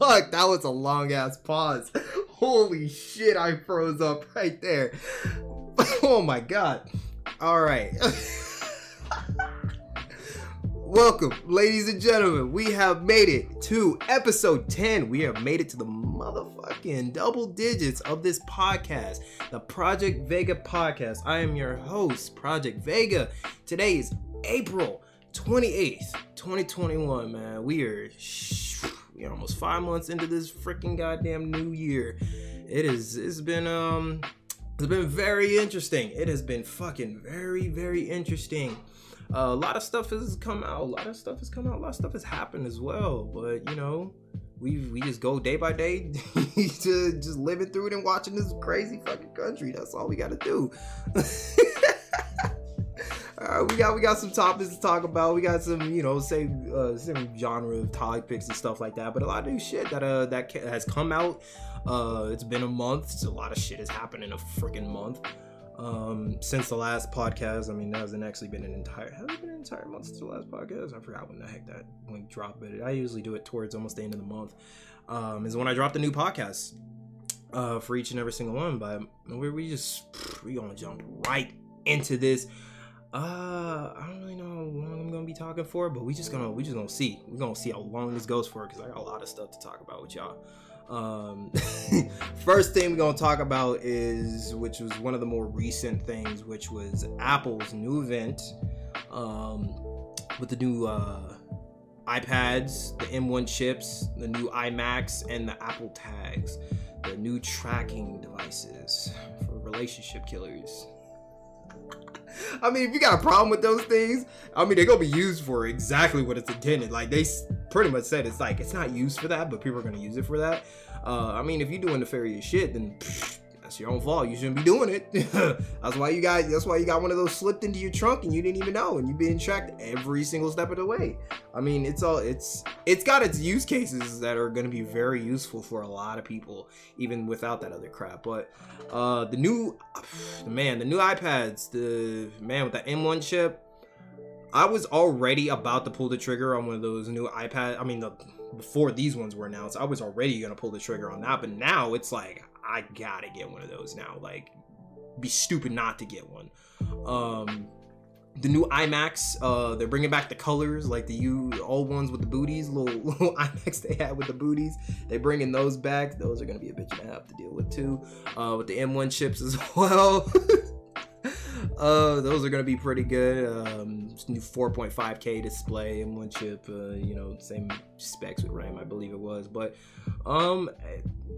fuck, that was a long ass pause. Holy shit, I froze up right there. Oh my god. All right. Welcome, ladies and gentlemen. We have made it to episode 10. We have made it to the motherfucking double digits of this podcast, the Project Vega podcast. I am your host, Project Vega. Today is April 28th, 2021, man. We are are almost 5 months into this freaking goddamn new year. It is it's been um it's been very interesting. It has been fucking very very interesting uh, a lot of stuff has come out. A lot of stuff has come out. A lot of stuff has happened as well. But you know, we we just go day by day to just living through it and watching this crazy fucking country. That's all we got to do. Uh, we got we got some topics to talk about. We got some you know same uh, same genre of topics and stuff like that. But a lot of new shit that uh that has come out. Uh, it's been a month. So a lot of shit has happened in a freaking month um, since the last podcast. I mean, that hasn't actually been an entire has been an entire month since the last podcast? I forgot when the heck that when dropped, but I usually do it towards almost the end of the month. Um, is when I drop the new podcast uh, for each and every single one. But we we just we gonna jump right into this. Uh, I don't really know how long I'm gonna be talking for, but we just gonna we just gonna see. We're gonna see how long this goes for because I got a lot of stuff to talk about with y'all. Um, first thing we're gonna talk about is, which was one of the more recent things, which was Apple's new event um, with the new uh, iPads, the M1 chips, the new iMacs, and the Apple tags, the new tracking devices for relationship killers. I mean, if you got a problem with those things, I mean, they're gonna be used for exactly what it's intended. Like they pretty much said, it's like it's not used for that, but people are gonna use it for that. Uh, I mean, if you're doing nefarious shit, then that's your own fault. You shouldn't be doing it. that's why you got. That's why you got one of those slipped into your trunk and you didn't even know, and you're being tracked every single step of the way. I mean, it's all. It's it's got its use cases that are going to be very useful for a lot of people, even without that other crap. But uh, the new, man, the new iPads, the man with the M1 chip. I was already about to pull the trigger on one of those new iPad. I mean, the before these ones were announced, I was already gonna pull the trigger on that. But now it's like I gotta get one of those now. Like, be stupid not to get one. Um, the new iMacs, uh, they're bringing back the colors, like the you old ones with the booties, little, little iMacs they had with the booties. They're bringing those back. Those are gonna be a bitch a half to deal with too. Uh, with the M1 chips as well. Uh, those are gonna be pretty good. Um, new 4.5K display M1 chip. Uh, you know, same specs with RAM, I believe it was. But, um,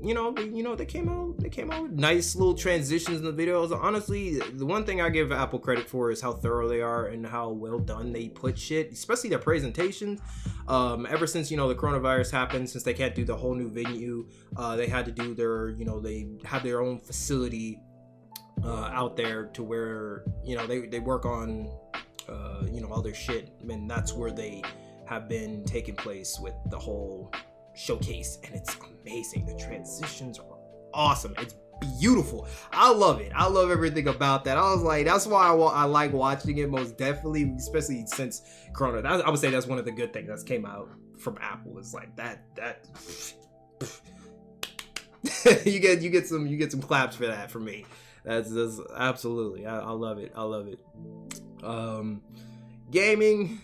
you know, you know, they came out, they came out with nice little transitions in the videos. Honestly, the one thing I give Apple credit for is how thorough they are and how well done they put shit, especially their presentations. Um, ever since you know the coronavirus happened, since they can't do the whole new venue, uh, they had to do their, you know, they have their own facility uh, out there to where you know they, they work on uh, you know all their shit. I mean that's where they have been taking place with the whole showcase. And it's amazing. The transitions are awesome. It's beautiful. I love it. I love everything about that. I was like that's why i, I like watching it most definitely especially since corona. That, i would say that's one of the good things that came out from apple is like that that you get you get some you get some claps for that for me that's, that's absolutely. I, I love it. I love it. Um, gaming.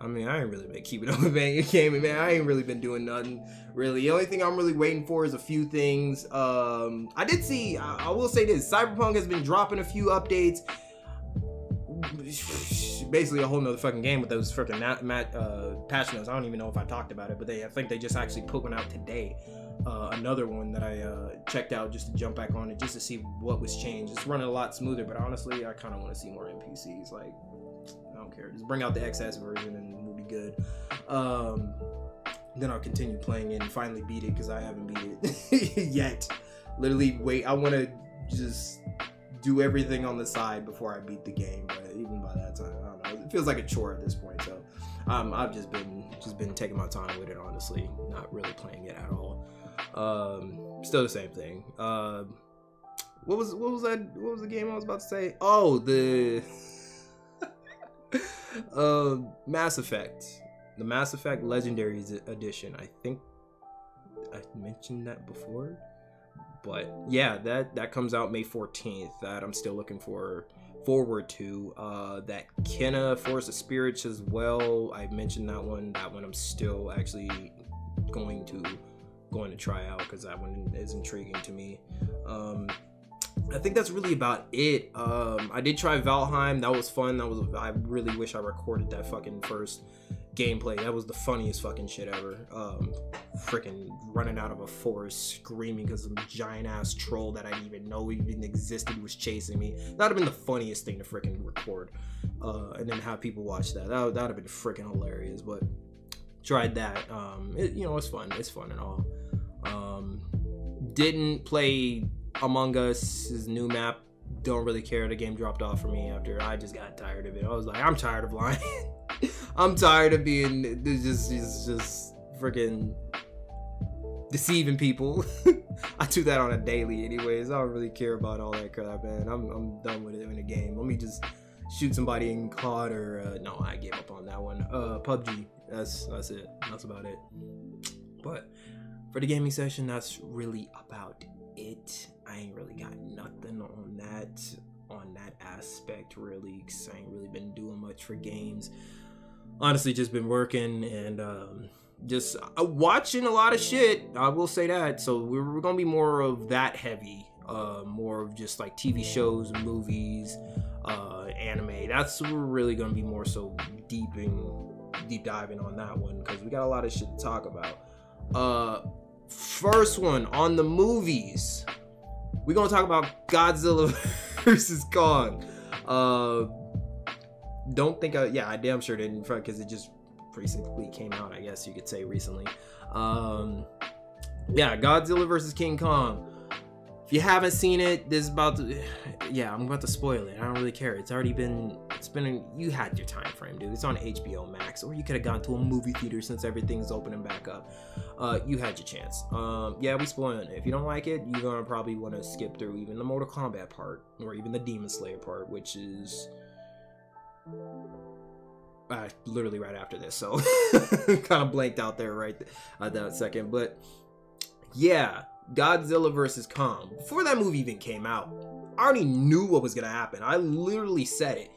I mean, I ain't really been keeping up with gaming, man. I ain't really been doing nothing. Really, the only thing I'm really waiting for is a few things. Um, I did see. I, I will say this: Cyberpunk has been dropping a few updates. Basically, a whole nother fucking game with those freaking mat, uh, patch notes. I don't even know if I talked about it, but they I think they just actually put one out today uh, another one that I uh, checked out just to jump back on it, just to see what was changed. It's running a lot smoother, but honestly, I kind of want to see more NPCs. Like, I don't care. Just bring out the XS version and we'll be good. Um, then I'll continue playing and finally beat it because I haven't beat it yet. Literally, wait. I want to just do everything on the side before I beat the game. But even by that time, I don't know. It feels like a chore at this point. So um, I've just been just been taking my time with it. Honestly, not really playing it at all. Um, still the same thing. Uh, what was what was that? What was the game I was about to say? Oh, the uh, Mass Effect, the Mass Effect Legendary Edition. I think I mentioned that before. But yeah, that that comes out May 14th. That I'm still looking for forward to. Uh, that Kena Force of Spirits as well. I mentioned that one. That one I'm still actually going to going to try out because that one is intriguing to me. Um, I think that's really about it. Um, I did try Valheim. That was fun. That was. I really wish I recorded that fucking first gameplay. That was the funniest fucking shit ever. Um, freaking running out of a forest, screaming because some giant ass troll that I didn't even know even existed was chasing me. That'd have been the funniest thing to freaking record, uh, and then have people watch that. That would have been freaking hilarious. But tried that. Um, it, you know, it's fun. It's fun and all. Um, didn't play Among Us's new map. Don't really care. The game dropped off for me after I just got tired of it. I was like, I'm tired of lying. I'm tired of being just just just freaking deceiving people. I do that on a daily, anyways. I don't really care about all that crap, man. I'm I'm done with it in a game. Let me just shoot somebody in COD or uh, no, I gave up on that one. Uh, PUBG. That's that's it. That's about it. But for the gaming session, that's really about it. I ain't really got nothing on that on that aspect really because I ain't really been doing much for games honestly just been working and um, just uh, watching a lot of shit. I will say that. So we're, we're gonna be more of that heavy, uh, more of just like TV shows, movies, uh, anime. That's we're really gonna be more so deeping, deep diving on that one because we got a lot of shit to talk about. Uh, first one on the movies. We're gonna talk about Godzilla versus Kong. Uh, don't think I, yeah, I damn sure didn't front because it just recently came out, I guess you could say recently. Um, yeah, Godzilla versus King Kong. If you haven't seen it, this is about to, yeah, I'm about to spoil it. I don't really care. It's already been, it's been, you had your time frame, dude. It's on HBO Max, or you could have gone to a movie theater since everything's opening back up. Uh, you had your chance. Um, yeah, we spoiling it. If you don't like it, you're gonna probably want to skip through even the Mortal Kombat part, or even the Demon Slayer part, which is uh, literally right after this, so kind of blanked out there right at that second. But yeah, Godzilla versus Kong. Before that movie even came out, I already knew what was gonna happen. I literally said it.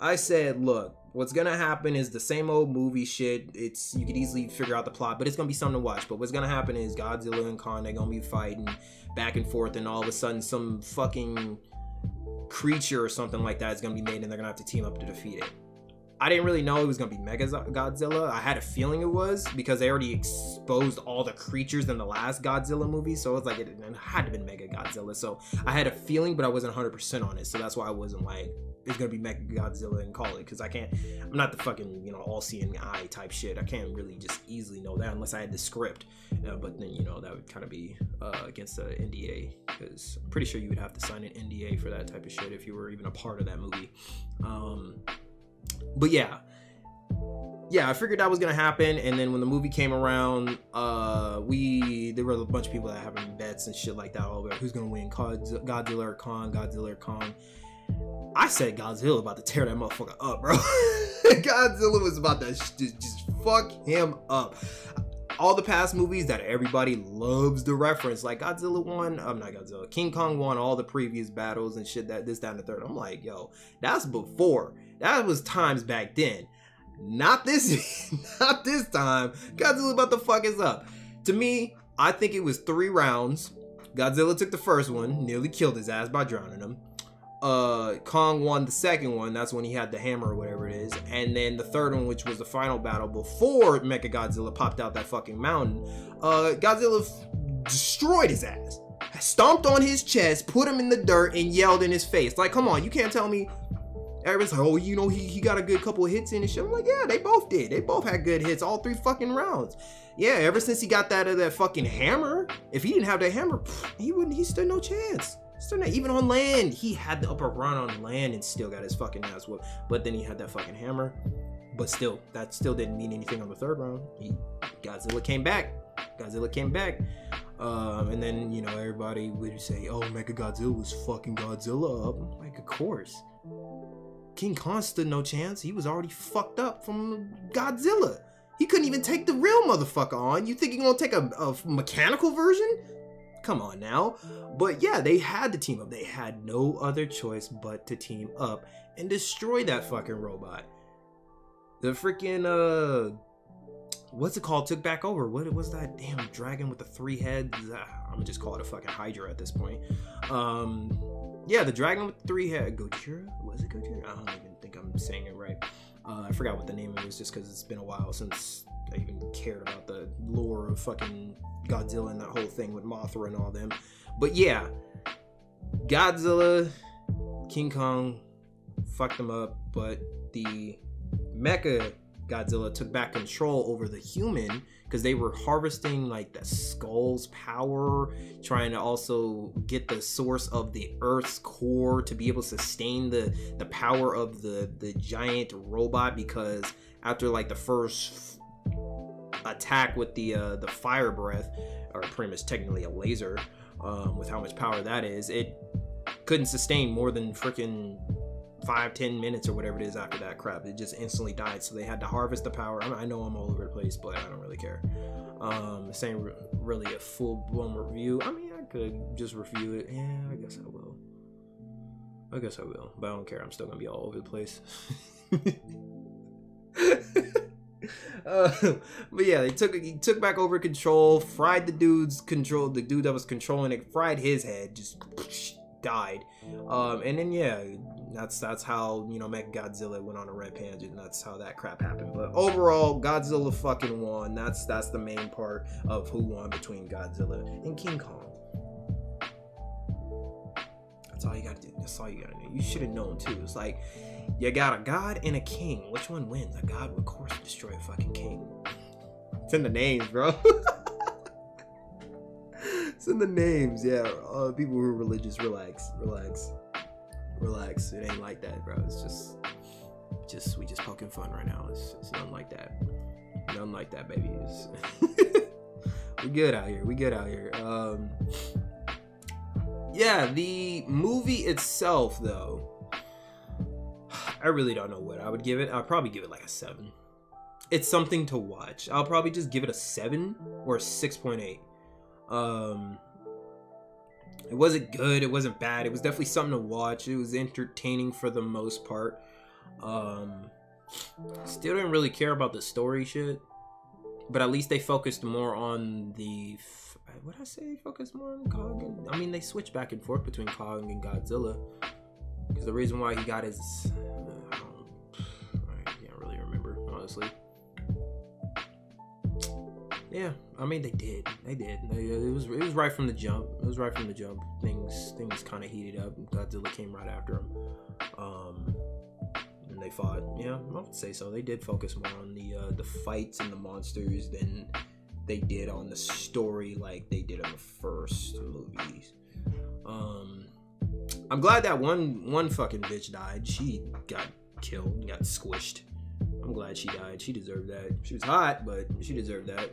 I said, look, what's gonna happen is the same old movie shit. It's you could easily figure out the plot, but it's gonna be something to watch. But what's gonna happen is Godzilla and Kong they're gonna be fighting back and forth, and all of a sudden some fucking creature or something like that is gonna be made, and they're gonna have to team up to defeat it. I didn't really know it was gonna be Mega Godzilla. I had a feeling it was because they already exposed all the creatures in the last Godzilla movie, so it was like it, it had to be Mega Godzilla. So I had a feeling, but I wasn't 100% on it, so that's why I wasn't like it's gonna be Mega Godzilla and call it because I can't. I'm not the fucking you know all-seeing eye type shit. I can't really just easily know that unless I had the script. Uh, but then you know that would kind of be uh, against the NDA because I'm pretty sure you would have to sign an NDA for that type of shit if you were even a part of that movie. Um, but yeah yeah, I figured that was gonna happen, and then when the movie came around, uh, we there were a bunch of people that having bets and shit like that all over who's gonna win, Godzilla or Kong, Godzilla or Kong. I said Godzilla about to tear that motherfucker up, bro. Godzilla was about to just, just fuck him up. All the past movies that everybody loves to reference, like Godzilla won, I'm not Godzilla, King Kong won all the previous battles and shit that this, that, and the third. I'm like, yo, that's before that was times back then. Not this, not this time. Godzilla about to fuck us up. To me, I think it was three rounds. Godzilla took the first one, nearly killed his ass by drowning him. Uh, Kong won the second one. That's when he had the hammer or whatever it is. And then the third one, which was the final battle before Mecha Godzilla popped out that fucking mountain. Uh, Godzilla f- destroyed his ass, stomped on his chest, put him in the dirt, and yelled in his face. Like, come on, you can't tell me Everybody's like, oh, you know, he, he got a good couple hits in and shit. I'm like, yeah, they both did. They both had good hits all three fucking rounds. Yeah, ever since he got that of uh, that fucking hammer, if he didn't have that hammer, he wouldn't. He stood no chance. Still not even on land. He had the upper run on land and still got his fucking ass whooped. But then he had that fucking hammer. But still, that still didn't mean anything on the third round. He Godzilla came back. Godzilla came back. Um, and then you know everybody would say, "Oh, Mega Godzilla was fucking Godzilla up." Like, of course. King Kong stood no chance. He was already fucked up from Godzilla. He couldn't even take the real motherfucker on. You think he gonna take a, a mechanical version? Come on now. But yeah, they had to team up. They had no other choice but to team up and destroy that fucking robot. The freaking uh what's it called took back over. What was that damn dragon with the three heads? Ah, I'm gonna just call it a fucking Hydra at this point. Um yeah, the dragon with the three head Gojira? Was it Gojira? I don't even think I'm saying it right. Uh, I forgot what the name of it was just because it's been a while since I even cared about the lore of fucking Godzilla and that whole thing with Mothra and all them. But yeah, Godzilla, King Kong fucked them up, but the Mecha Godzilla took back control over the human because they were harvesting like the skull's power, trying to also get the source of the Earth's core to be able to sustain the the power of the the giant robot. Because after like the first attack with the uh, the fire breath, or pretty much technically a laser, um, with how much power that is, it couldn't sustain more than freaking five ten minutes or whatever it is after that crap it just instantly died. So they had to harvest the power. I, know i'm all over the place but i don't really care. Um this ain't really a full-blown review. I mean i could just review it. Yeah i guess i will. I guess i will but i don't care. I'm still gonna be all over the place. Uh, but yeah, they took he took back over control, fried the dude's control, the dude that was controlling it, fried his head, just died. Um, and then yeah, that's that's how you know Mech Godzilla went on a red. And that's how that crap happened. But overall, Godzilla fucking won. That's that's the main part of who won between Godzilla and King Kong. That's all you gotta do. That's all you gotta do. You should have known too. It's like you got a god and a king. Which one wins? A god would of course destroy a fucking king. It's in the names, bro. in the names. Yeah, uh, people who are religious, relax, relax relax. It ain't like that, bro. It's just, just we just poking fun right now. It's, it's nothing like that. Nothing like that, baby. we good out here. We good out here. Um, yeah, the movie itself, though, I really don't know what I would give it. I'll probably give it like a seven. It's something to watch. I'll probably just give it a seven or a six point eight. Um, it wasn't good. It wasn't bad. It was definitely something to watch. It was entertaining for the most part. Um, still didn't really care about the story shit, but at least they focused more on the. What I say? Focused more on Kong. And, I mean, they switched back and forth between Kong and Godzilla. Because the reason why he got his, uh, I can't really remember honestly. Yeah, I mean they did. They did. They, it was it was right from the jump. It was right from the jump. Things things kind of heated up. Godzilla came right after him. Um, and they fought. Yeah, I would say so. They did focus more on the uh, the fights and the monsters than they did on the story, like they did in the first movies. Um, I'm glad that one one fucking bitch died. She got killed, got squished. I'm glad she died. She deserved that. She was hot, but she deserved that.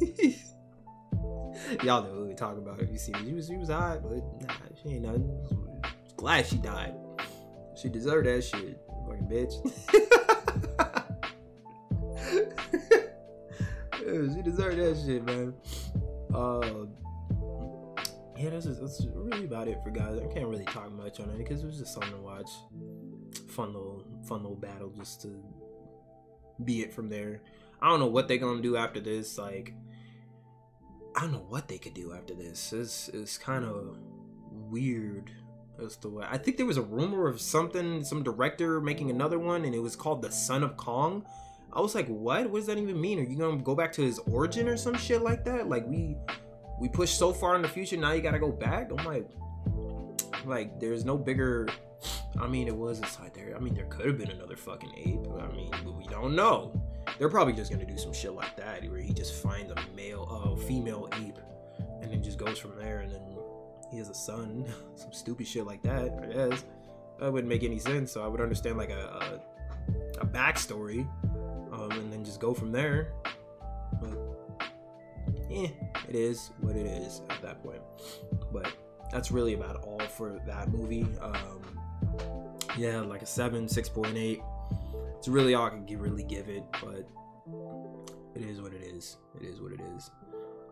Y'all know what we talking about if you see She was she was hot, but nah, she ain't nothing. Glad she died. She deserved that shit, fucking bitch. she deserved that shit, man. Uh, yeah, that's, just, that's really about it for guys. I can't really talk much on it because it was just something to watch. Fun little, fun little battle just to be it from there. I don't know what they're gonna do after this. Like, I don't know what they could do after this. It's it's kind of weird as to what. I think there was a rumor of something, some director making another one, and it was called The Son of Kong. I was like, what? What does that even mean? Are you gonna go back to his origin or some shit like that? Like we we pushed so far in the future, now you gotta go back. I'm like, like there's no bigger. I mean, it was inside there. I mean, there could have been another fucking ape. I mean, we don't know. They're probably just gonna do some shit like that, where he just finds a male, uh, female ape, and then just goes from there, and then he has a son, some stupid shit like that. I guess that wouldn't make any sense. So I would understand like a a, a backstory, um, and then just go from there. But yeah, it is what it is at that point. But that's really about all for that movie. Um, yeah, like a seven, six point eight it's really all I can really give it. But it is what it is. It is what it is.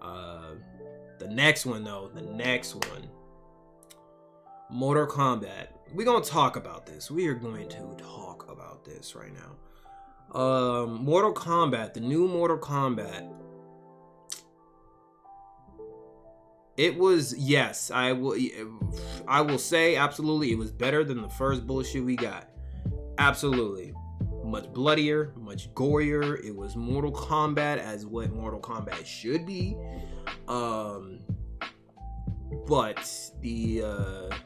Uh, the next one though, the next one, Mortal Kombat. We're gonna talk about this. We are going to talk about this right now. Um, Mortal Kombat, the new Mortal Kombat. It was yes, I will. I will say absolutely, it was better than the first bullshit we got. Absolutely, much bloodier, much gorier. It was Mortal Kombat as what Mortal Kombat should be. Um, but the uh,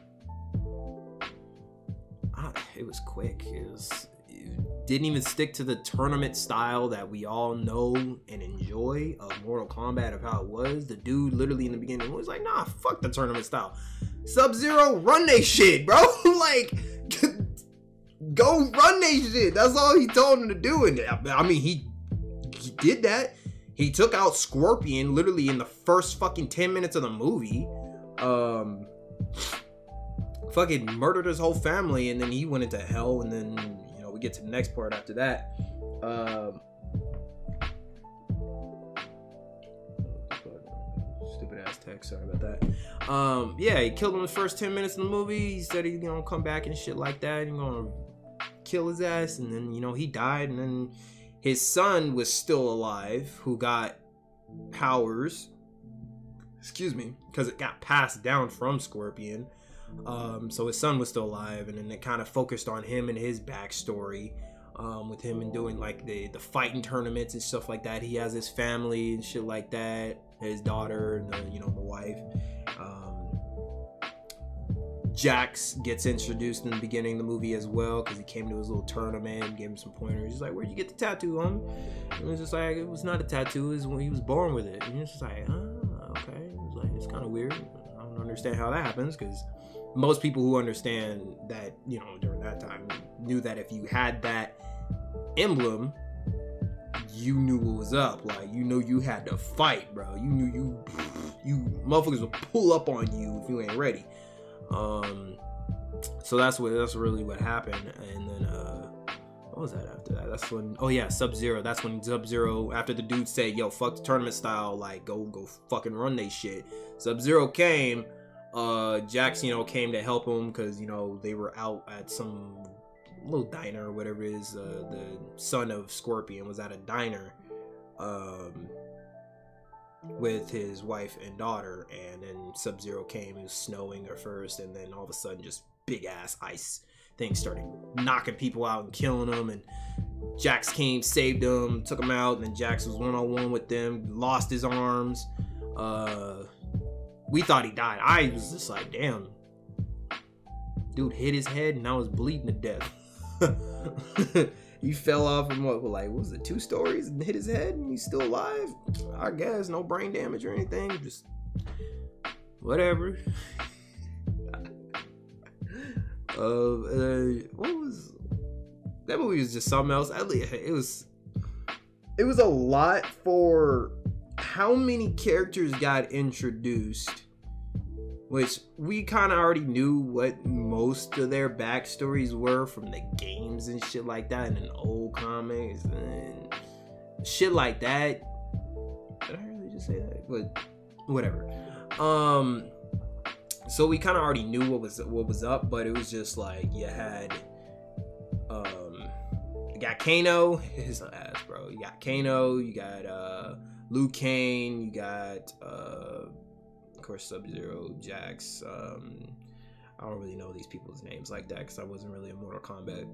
it was quick. It was it didn't even stick to the tournament style that we all know and enjoy of Mortal Kombat of how it was. The dude literally in the beginning was like, "Nah, fuck the tournament style." Sub Zero, run they shit, bro. like, go run that shit. That's all he told him to do. And I mean, he he did that. He took out Scorpion literally in the first fucking 10 minutes of the movie. Um fucking murdered his whole family and then he went into hell and then you know we get to the next part after that um stupid ass text sorry about that um yeah he killed him the first 10 minutes of the movie he said he's gonna come back and shit like that and gonna kill his ass and then you know he died and then his son was still alive who got powers excuse me because it got passed down from scorpion um, so his son was still alive, and then it kind of focused on him and his backstory. Um, with him and doing like the the fighting tournaments and stuff like that. He has his family and shit like that. His daughter, and the, you know, the wife. Um, Jax gets introduced in the beginning of the movie as well because he came to his little tournament, gave him some pointers. He's like, "Where'd you get the tattoo, on?" And it was just like, "It was not a tattoo. It was when he was born with it." And it's just like, "Ah, okay." It like, "It's kind of weird. I don't understand how that happens because." most people who understand that you know during that time knew that if you had that emblem you knew what was up like you know you had to fight bro you knew you you motherfuckers would pull up on you if you ain't ready um so that's what that's really what happened. And then uh what was that after that? That's when oh yeah sub zero that's when sub zero after the dude said yo fuck the tournament style like go go fucking run they shit. Sub zero came uh Jax, you know, came to help him because you know they were out at some little diner or whatever it is. Uh, the son of Scorpion was at a diner. Um, with his wife and daughter, and then Sub Zero came. It was snowing at first, and then all of a sudden, just big ass ice things started knocking people out and killing them. And Jax came, saved them, took them out, and then Jax was one on one with them, lost his arms. Uh, we thought he died. I was just like, damn. Dude hit his head and I was bleeding to death. he fell off from what, like, what was it, two stories and hit his head and he's still alive? I guess. No brain damage or anything. Just whatever. uh, uh, what was that movie was just something else. It was it was a lot for how many characters got introduced which we kind of already knew what most of their backstories were from the games and shit like that and in old comics and shit like that. Did i really just say that? But whatever. Um so we kind of already knew what was what was up but it was just like you had um you got kano his ass bro. You got kano you got uh Liu Kang, you got uh, course Sub Zero, Jax. Um, I don't really know these people's names like that because I wasn't really a Mortal Kombat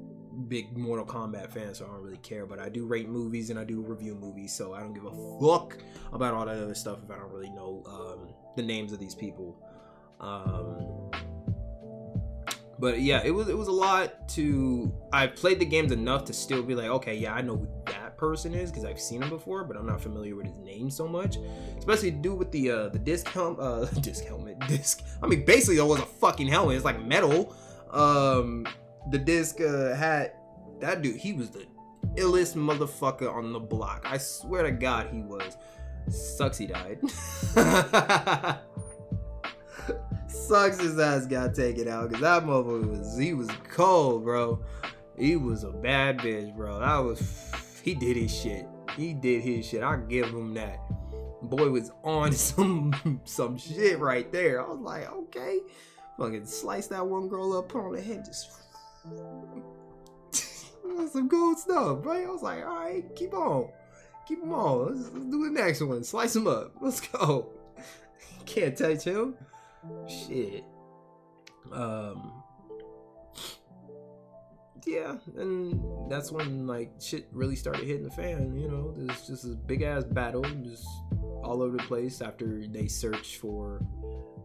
big Mortal Kombat fan, so I don't really care. But I do rate movies and I do review movies, so I don't give a fuck about all that other stuff if I don't really know um, the names of these people. Um, but yeah, it was it was a lot to. I played the games enough to still be like, okay, yeah, I know that person is because I've seen him before, but I'm not familiar with his name so much. Especially to do with the uh, the disc helmet, uh, disc helmet, disc. I mean, basically, that was a fucking helmet. It's like metal. Um, the disc uh, hat. That dude, he was the illest motherfucker on the block. I swear to God, he was. Sucks he died. Sucks his ass got taken out because that motherfucker was he was cold, bro. He was a bad bitch, bro. That was he did his shit. he did his shit. I give him that. Boy was on some some shit right there. I was like, okay, fucking slice that one girl up, put on the head, just some good stuff, right? I was like, all right, keep on, keep them on. Let's, let's do the next one. Slice them up. Let's go. Can't touch him. Shit. Um. Yeah, and that's when like shit really started hitting the fan. You know, there's just a big ass battle, just all over the place. After they searched for,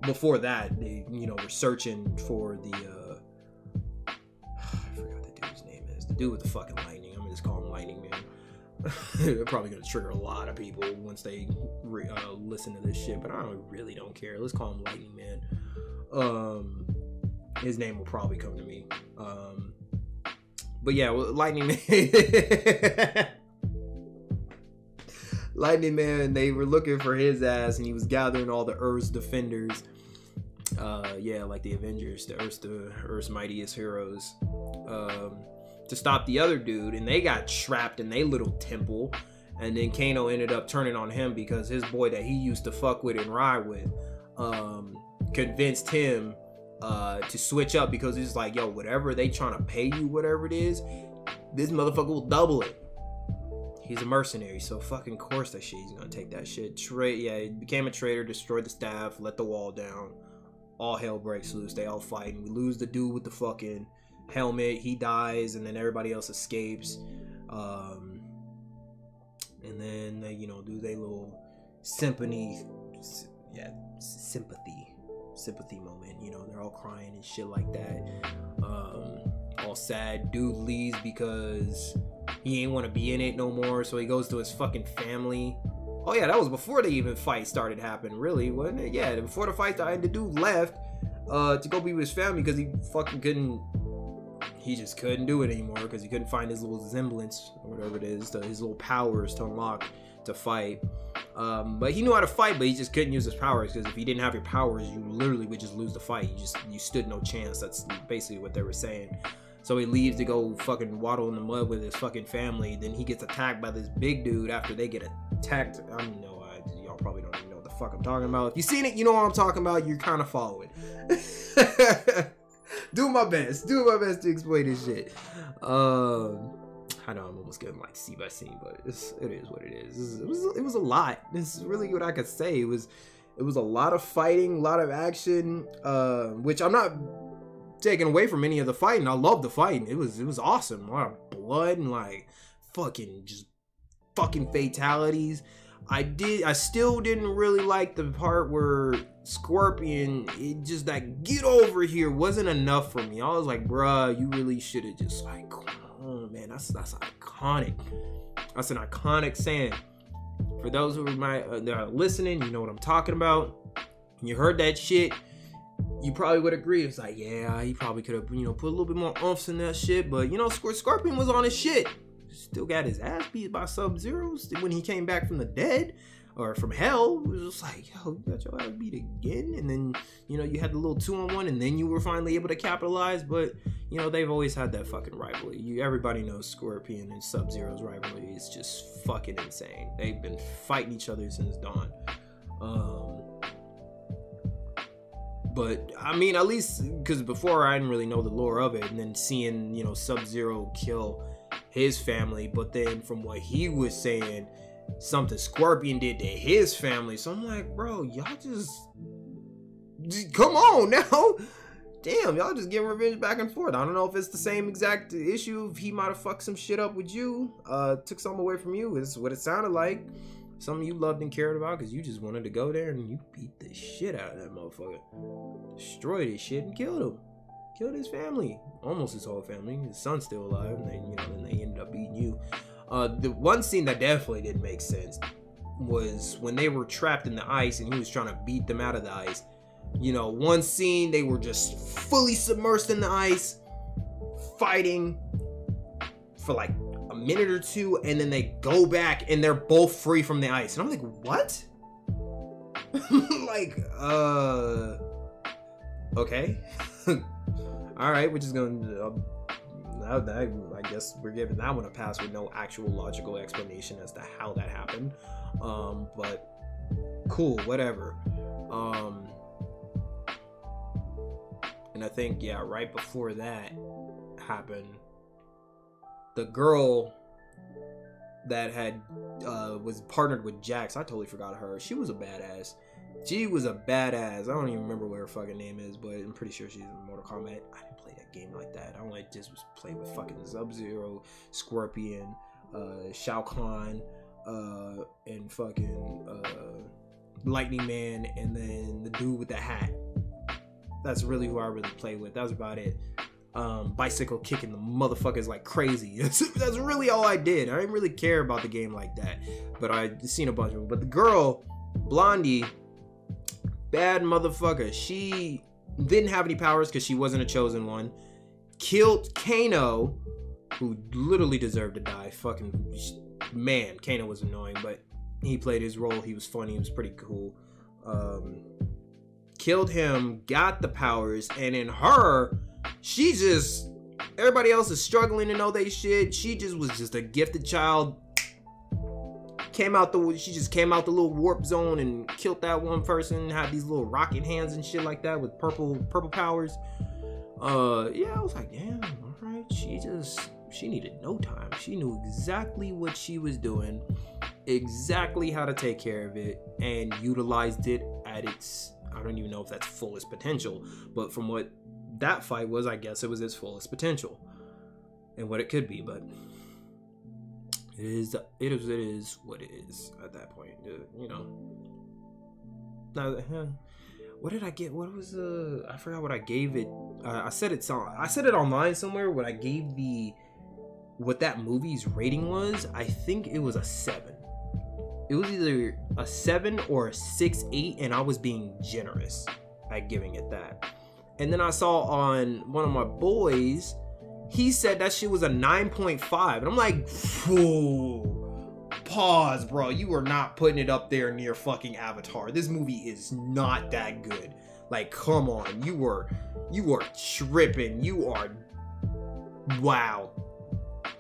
before that, they you know were searching for the. uh I forgot the dude's name is the dude with the fucking lightning. I'm gonna just call him Lightning Man. They're probably gonna trigger a lot of people once they re- uh, listen to this shit, but I don't, really don't care. Let's call him Lightning Man. Um, his name will probably come to me. Um, but yeah, well, Lightning Man. Lightning Man, they were looking for his ass, and he was gathering all the Earth's defenders. Uh, yeah, like the Avengers, the Earth's the Earth's mightiest heroes. Um, to stop the other dude, and they got trapped in their little temple. And then Kano ended up turning on him because his boy that he used to fuck with and ride with um, convinced him uh, to switch up because it's like, yo, whatever they trying to pay you, whatever it is, this motherfucker will double it. He's a mercenary, so fucking course that shit. He's gonna take that shit. Trade, yeah, he became a traitor, destroyed the staff, let the wall down. All hell breaks loose. They all fighting. We lose the dude with the fucking helmet. He dies, and then everybody else escapes. Um, and then they, you know, do they little symphony, yeah, sympathy, sympathy moment. You know, they're all crying and shit like that. Um, all sad. Dude leaves because he ain't want to be in it no more. So he goes to his fucking family. Oh yeah, that was before the even fight started happening. Really, wasn't it? Yeah, before the fight started, the dude left uh, to go be with his family because he fucking couldn't. He just couldn't do it anymore because he couldn't find his little semblance or whatever it is, his little powers to unlock to fight. Um, but he knew how to fight, but he just couldn't use his powers because if you didn't have your powers, you literally would just lose the fight. You just you stood no chance. That's basically what they were saying. So he leaves to go fucking waddle in the mud with his fucking family. Then he gets attacked by this big dude after they get attacked. I don't know. I, y'all probably don't even know what the fuck I'm talking about. If you seen it, you know what I'm talking about. You're kind of following. do my best. Do my best to explain this shit. Um, I know I'm almost getting like scene by scene, but it's, it is what it is. It was it was a lot. This is really what I could say. It was it was a lot of fighting, a lot of action, uh, which I'm not taking away from any of the fighting. I love the fighting. It was it was awesome. A lot of blood and like fucking just fucking fatalities. I did I still didn't really like the part where Scorpion it just that get over here wasn't enough for me. I was like, bruh, you really should have just like man. That's that's iconic. That's an iconic saying. For those who might uh, that are listening, you know what I'm talking about. You heard that shit you probably would agree. It's like, yeah, he probably could have, you know, put a little bit more umphs in that shit. But you know, Scorpion was on his shit. Still got his ass beat by Sub Zero when he came back from the dead or from hell. It was like, yo, you got your ass beat again. And then, you know, you had the little two on one, and then you were finally able to capitalize. But you know, they've always had that fucking rivalry. You everybody knows Scorpion and Sub Zero's rivalry is just fucking insane. They've been fighting each other since dawn. Um, but I mean, at least because before I didn't really know the lore of it, and then seeing you know Sub Zero kill his family, but then from what he was saying, something Scorpion did to his family. So I'm like, bro, y'all just, just come on now. Damn, y'all just getting revenge back and forth. I don't know if it's the same exact issue. He might have fucked some shit up with you, uh, took something away from you, is what it sounded like something you loved and cared about because you just wanted to go there and you beat the shit out of that motherfucker. Destroyed his shit and killed him. Killed his family. Almost his whole family. His son's still alive, and then you know, then they ended up beating you. Uh, the one scene that definitely didn't make sense was when they were trapped in the ice and he was trying to beat them out of the ice. You know, one scene they were just fully submersed in the ice, fighting for like a minute or two, and then they go back and they're both free from the ice. And I'm like, what? like, uh, okay. All right, we're just gonna. Uh, that, that I guess we're giving that one a pass with no actual logical explanation as to how that happened. Um, but cool, whatever. Um, and I think yeah, right before that happened, the girl that had uh, was partnered with Jax. I totally forgot her. She was a badass. She was a badass. I don't even remember what her fucking name is, but I'm pretty sure she's in Mortal Kombat. I didn't play that game like that. I only just was playing with fucking Sub Zero, Scorpion, uh, Shao Kahn, uh, and fucking uh, Lightning Man, and then the dude with the hat. That's really who I really played with. That was about it um, bicycle kicking the motherfuckers like crazy. That's really all I did. I didn't really care about the game like that, but I seen a bunch of them. But the girl, Blondie, bad motherfucker. She didn't have any powers because she wasn't a chosen one. Killed Kano, who literally deserved to die. Fucking man, Kano was annoying, but he played his role. He was funny. He was pretty cool. Um, killed him, got the powers, and in her she just everybody else is struggling to know they shit. She just was just a gifted child. Came out the she just came out the little warp zone and killed that one person. Had these little rocket hands and shit like that with purple purple powers. Uh, yeah, I was like, damn, all right. She just she needed no time. She knew exactly what she was doing, exactly how to take care of it, and utilized it at its I don't even know if that's fullest potential, but from what that fight was, I guess, it was its fullest potential and what it could be. But it is, it is, it is what it is at that point. You know. Now, what did I get? What was the? I forgot what I gave it. Uh, I said it. I said it online somewhere. What I gave the, what that movie's rating was. I think it was a seven. It was either a seven or a six eight, and I was being generous at giving it that. And then I saw on one of my boys, he said that shit was a 9.5. And I'm like, whoa, pause, bro. You are not putting it up there near fucking Avatar. This movie is not that good. Like, come on. You were you are tripping. You are wow.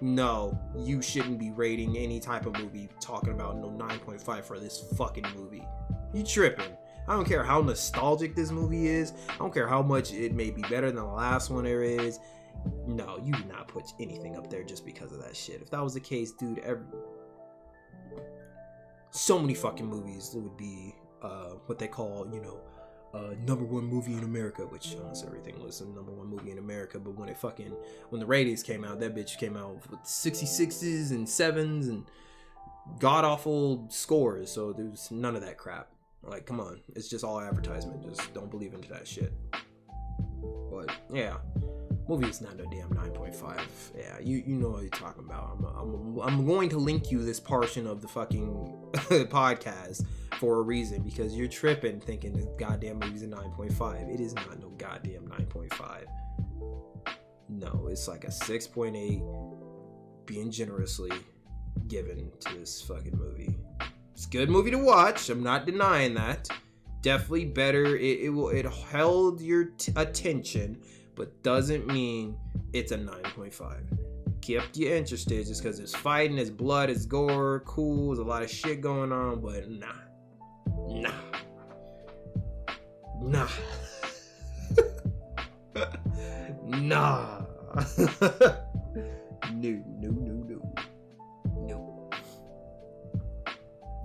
No, you shouldn't be rating any type of movie talking about no 9.5 for this fucking movie. You tripping. I don't care how nostalgic this movie is. I don't care how much it may be better than the last one there is. No, you do not put anything up there just because of that shit. If that was the case, dude, every... so many fucking movies would be uh, what they call, you know, uh, number one movie in America, which almost everything was a number one movie in America. But when it fucking when the ratings came out, that bitch came out with 66s and sevens and god awful scores. So there was none of that crap. Like, come on, it's just all advertisement. Just don't believe into that shit. But yeah, movie is not a damn 9.5. Yeah, you you know what you're talking about. I'm, I'm, I'm going to link you this portion of the fucking podcast for a reason because you're tripping thinking the goddamn movie's a 9.5. It is not no goddamn 9.5. No, it's like a 6.8 being generously given to this fucking movie. It's a good movie to watch. I'm not denying that. Definitely better. It, it will. It held your t- attention, but doesn't mean it's a 9.5. Kept you interested just because it's fighting, it's blood, it's gore, cool. There's a lot of shit going on, but nah, nah, nah, nah. No, no, no, no, no.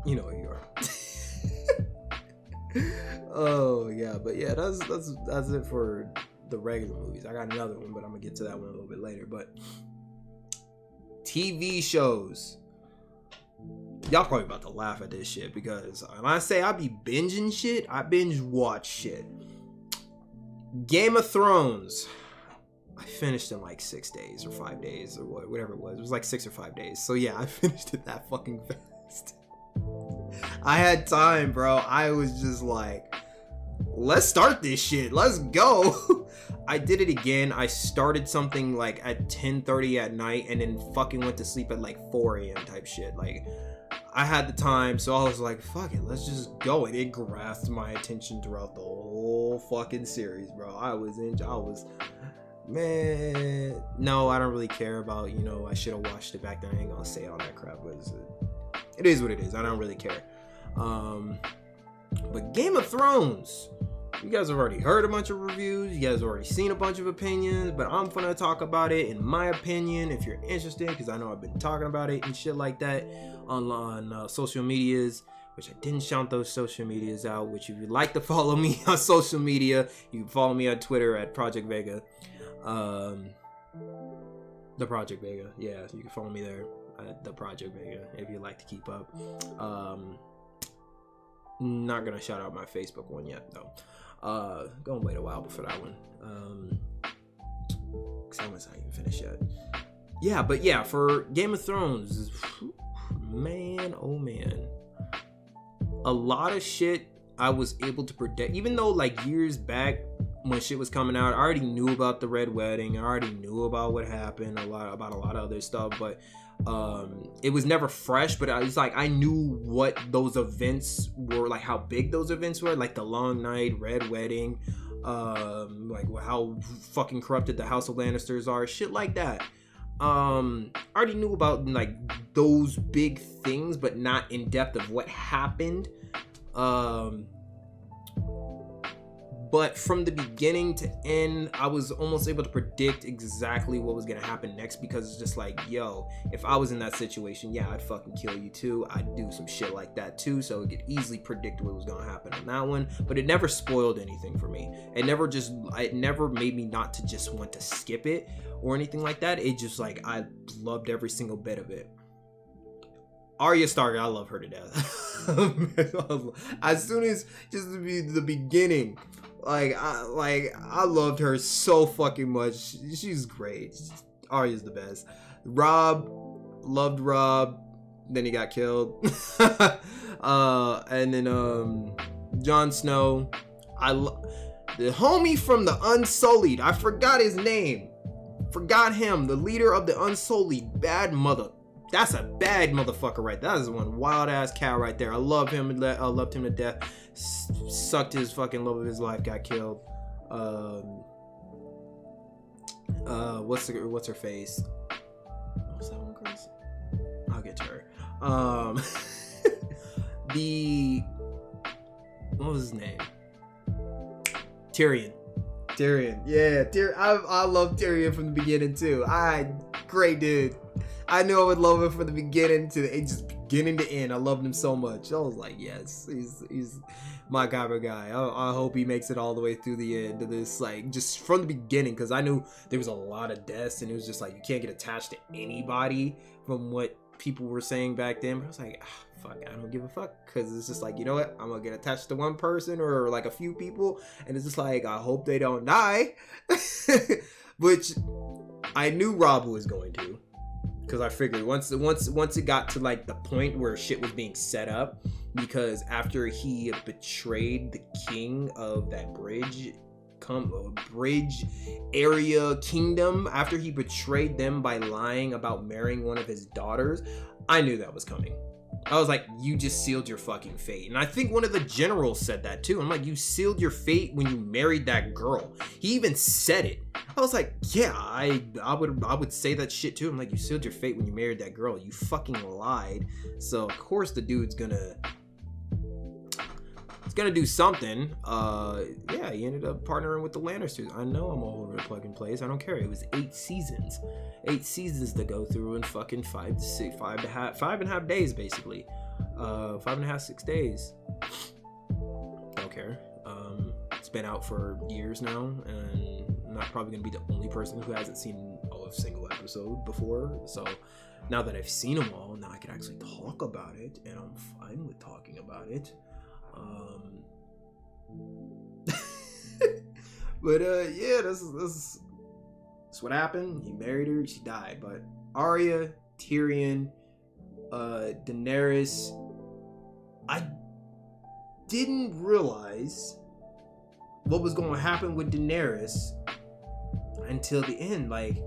you know who you are. oh yeah, but yeah, that's that's that's it for the regular movies. I got another one, but I'm gonna get to that one a little bit later. But TV shows. Y'all probably about to laugh at this shit because when I say I be binging shit, I binge watch shit. Game of Thrones. I finished in like six days or five days or whatever it was. It was like six or five days. So yeah, I finished it that fucking fast. I had time, bro. I was just like, let's start this shit. Let's go. I did it again. I started something like at 10:30 at night and then fucking went to sleep at like 4 a.m. type shit. Like I had the time, so I was like, fuck it, let's just go. And it grasped my attention throughout the whole fucking series, bro. I was in I was man, no, I don't really care about. You know, I should have watched it back then. I ain't gonna say all that crap, but it is what it is. I don't really care. Um, but Game of Thrones, you guys have already heard a bunch of reviews. You guys have already seen a bunch of opinions, but I'm gonna talk about it in my opinion. If you're interested, because I know I've been talking about it and shit like that on, on uh, social medias which I didn't shout those social medias out. Which, if you'd like to follow me on social media, you can follow me on Twitter at Project Vega. Um, the Project Vega, yeah, you can follow me there at the Project Vega if you'd like to keep up. Um, not gonna shout out my Facebook one yet though. Uh, gonna wait a while before that one. Um, cause not even finished yet. Yeah, but yeah, for Game of Thrones, man, oh man a lot of shit I was able to predict, even though like years back when shit was coming out, I already knew about the red wedding. I already knew about what happened, a lot about a lot of other stuff, but um it was never fresh but i was like i knew what those events were like how big those events were like the long night red wedding um like how fucking corrupted the house of lannisters are shit like that. Um I already knew about like those big things but not in depth of what happened. Um but from the beginning to end i was almost able to predict exactly what was gonna happen next because it's just like yo if i was in that situation yeah i'd fucking kill you too. I'd do some shit like that too so it could easily predict what was gonna happen on that one. But it never spoiled anything for me. It never just it never made me not to just want to skip it or anything like that. It just like i loved every single bit of it Arya Stark, I love her to death. as soon as just the, beginning like I like I loved her so fucking much. She's great. Arya's the best. Robb loved Robb. Then he got killed. uh, and then um, Jon Snow. I lo- the homie from the Unsullied. I forgot his name. Forgot him. The leader of the Unsullied. Bad mother. That's a bad motherfucker right. That is one wild ass cow right there. I love him. I loved him to death sucked his fucking love of his life, got killed. Um, uh, what's the, what's her face? What's that one? I'll get to her. Um, the what was his name? Tyrion. Tyrion, yeah, Tyrion. I, I love Tyrion from the beginning too. I great dude. I knew I would love him from the beginning to the just beginning to end. I loved him so much. I was like, yes, he's he's my of guy. I, I hope he makes it all the way through the end of this, like just from the beginning, because I knew there was a lot of deaths, and it was just like you can't get attached to anybody from what people were saying back then. But I was like, ah, fuck, I don't give a fuck, because it's just like you know what, I'm gonna get attached to one person or like a few people, and it's just like I hope they don't die, which I knew Robb was going to because I figured once once once it got to like the point where shit was being set up, because after he betrayed the king of that bridge come uh, bridge area kingdom after he betrayed them by lying about marrying one of his daughters i knew that was coming I was like, you just sealed your fucking fate. And I think one of the generals said that too. I'm like, you sealed your fate when you married that girl. He even said it. I was like, yeah, I I would I would say that shit too. I'm like, you sealed your fate when you married that girl. You fucking lied. So of course the dude's gonna He's gonna do something. Uh, yeah, he ended up partnering with the Lannisters. I know I'm all over the fucking place. I don't care. It was eight seasons, eight seasons to go through in fucking five to six, five to half, five and a half days basically. Uh, five and a half, six days. Don't care. Um, it's been out for years now, and I'm not probably gonna be the only person who hasn't seen a single episode before. So now that I've seen them all, now I can actually talk about it, and I'm fine with talking about it. Um, but uh, yeah, this is this is that's what happened. He married her, she died. But Arya, Tyrion, uh, Daenerys, I didn't realize what was going to happen with Daenerys until the end. Like,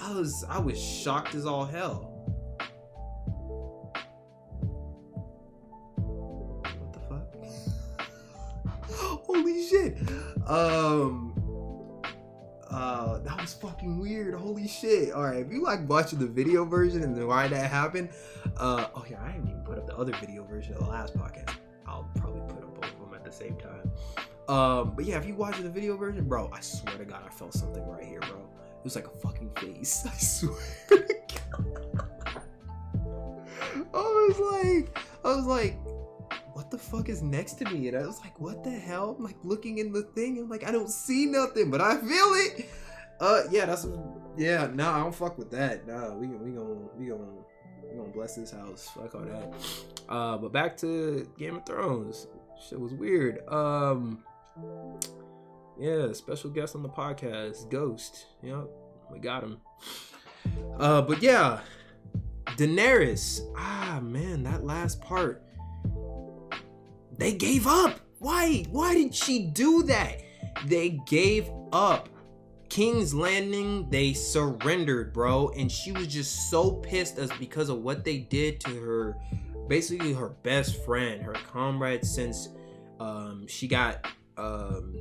I was I was shocked as all hell. What the fuck? Holy shit. Um uh that was fucking weird. Holy shit. All right, if you like watching the video version and why that happened, uh, oh yeah, I haven't even put up the other video version of the last podcast. I'll probably put up both of them at the same time. Um, but yeah, if you watch the video version, bro, I swear to God, I felt something right here, bro. It was like a fucking face. I swear to God. I was like, I was like, what the fuck is next to me? And I was like, what the hell? I'm like looking in the thing and like I don't see nothing, but I feel it. Uh yeah, that's yeah, no, nah, I don't fuck with that. Nah, we we gonna we gonna we gonna bless this house. Fuck all that. Uh but back to Game of Thrones. Shit was weird. Um yeah, special guest on the podcast, Ghost. Yep, we got him. Uh but yeah, Daenerys. Ah man, that last part they gave up. Why? Why did she do that? They gave up. King's Landing, they surrendered, bro. And she was just so pissed as because of what they did to her, basically her best friend, her comrade since um, she got um,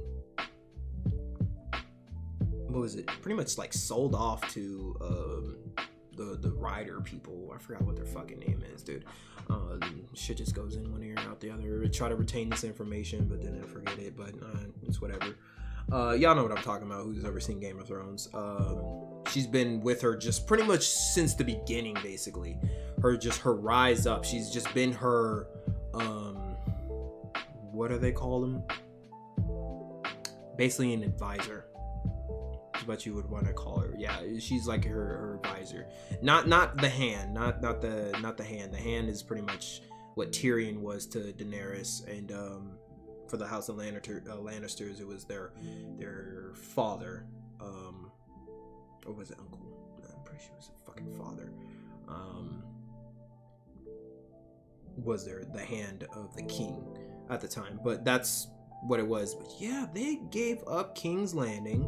what was it? Pretty much like sold off to um, the the rider people. I forgot what their fucking name is, dude. Uh, shit just goes in one ear and out the other. I try to retain this information, but then I forget it. But uh, it's whatever. Uh, y'all know what I'm talking about. Who's ever seen Game of Thrones? Um, she's been with her just pretty much since the beginning, basically. Her just her rise up. She's just been her. Um, what do they call them? Basically, an advisor what you would want to call her. Yeah, she's like her, her advisor. Not not the hand, not not the not the hand. The hand is pretty much what Tyrion was to Daenerys, and um, for the House of Lannister, uh, Lannisters, it was their their father, um, or was it uncle? I'm pretty sure it was a fucking father. Um, was there the hand of the king at the time? But that's what it was. But yeah, they gave up King's Landing.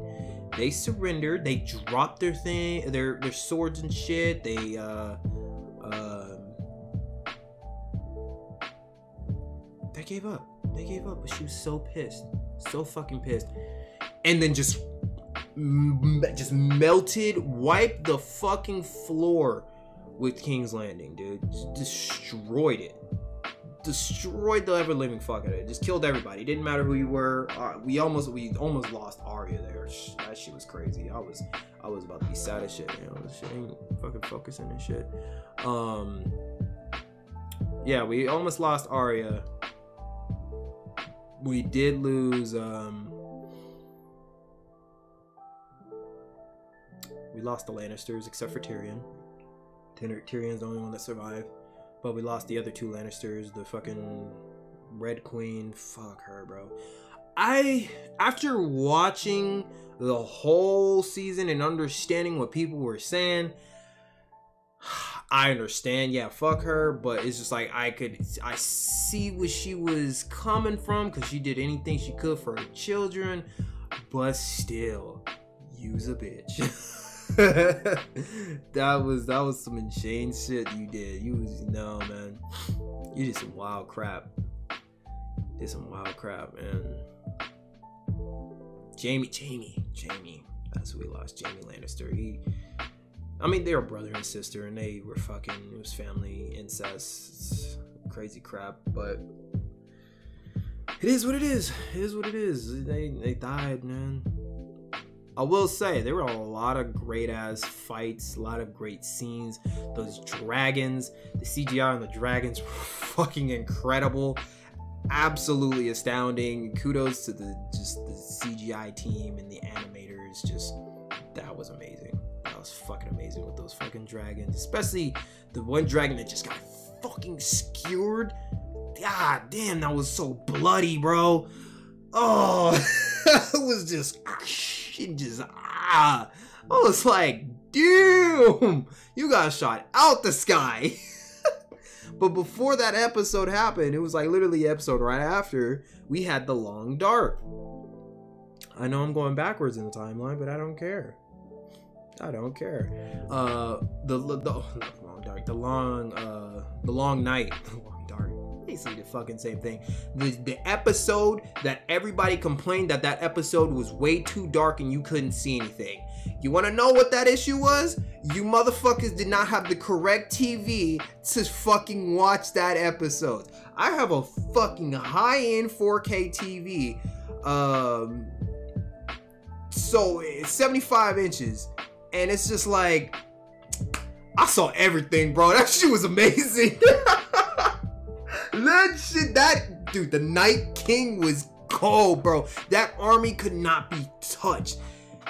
They surrendered. They dropped their thing, their their swords and shit. They uh, uh, they gave up. They gave up. But she was so pissed, so fucking pissed, and then just just melted, wiped the fucking floor with King's Landing, dude. Just destroyed it destroyed the ever living fuck out of it. Just killed everybody. It didn't matter who you were. Uh, we almost we almost lost Arya there. That shit was crazy. I was I was about to be sad as shit. You know, shit ain't fucking focusing and shit. Um, yeah, we almost lost Arya. We did lose. Um, we lost the Lannisters except for Tyrion. Tyrion's the only one that survived. But we lost the other two Lannisters, the fucking Red Queen. Fuck her, bro. I after watching the whole season and understanding what people were saying, I understand. Yeah, fuck her, but it's just like I could I see where she was coming from cuz she did anything she could for her children, but still use a bitch. that was that was some insane shit you did. You was no man. You did some wild crap. Did some wild crap, man. Jaime, Jaime, Jaime. That's who we lost. Jaime Lannister. He I mean they were brother and sister and they were fucking it was family incest. Crazy crap, but it is what it is. It is what it is. They they died, man. I will say there were a lot of great ass fights, a lot of great scenes. Those dragons, the CGI on the dragons were fucking incredible. Absolutely astounding. Kudos to the just the CGI team and the animators. Just that was amazing. That was fucking amazing with those fucking dragons. Especially the one dragon that just got fucking skewered. God damn, that was so bloody, bro. Oh, it was just ah, she just ah. I was like, damn, you got shot out the sky. but before that episode happened, it was like literally episode right after we had the long dark. I know I'm going backwards in the timeline, but I don't care. I don't care. Uh, the the, the long dark, the long uh, the long night, the long dark. basically the fucking same thing. The the episode that everybody complained that that episode was way too dark and you couldn't see anything. You want to know what that issue was? You motherfuckers did not have the correct TV to fucking watch that episode. I have a fucking high-end 4K TV. Um so it's 75 inches and it's just like I saw everything, bro. That shit was amazing. that shit, that dude, the Night King was cold, bro. That army could not be touched.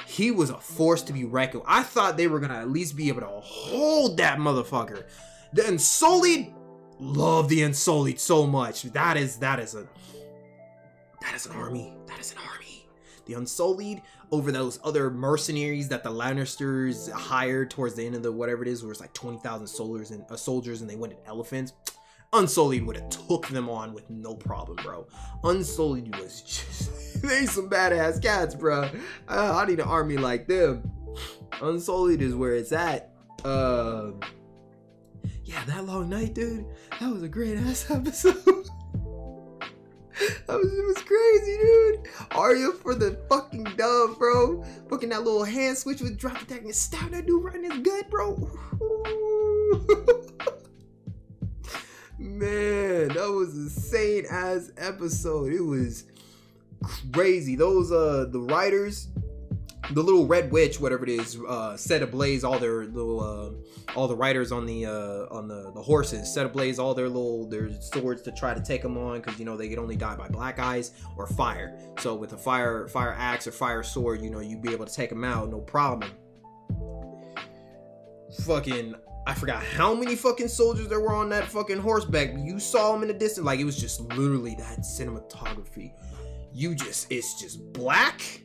He was a force to be reckoned. with. I thought they were gonna at least be able to hold that motherfucker. The Unsullied, love the Unsullied so much. That is that is a that is an army. That is an army. The Unsullied over those other mercenaries that the Lannisters hired towards the end of the whatever it is, where it's like twenty thousand soldiers and uh, soldiers, and they went in elephants. Unsullied would have took them on with no problem, bro. Unsullied was just they some badass cats, bro. Uh, I need an army like them. Unsullied is where it's at. Um, yeah, that long night, dude. That was a great ass episode. That was, it was crazy, dude. Arya for the fucking dove, bro. Fucking that little hand switch with drop attack and stab that dude right in his gut, bro. Man, that was insane as episode. It was crazy. Those uh the writers, the little red witch, whatever it is, uh set ablaze all their little uh all the riders on the uh on the the horses set ablaze all their little their swords to try to take them on because you know they could only die by black eyes or fire so with a fire fire axe or fire sword you know you'd be able to take them out no problem fucking I forgot how many fucking soldiers there were on that fucking horseback. You saw them in the distance, like it was just literally that cinematography. You just, it's just black.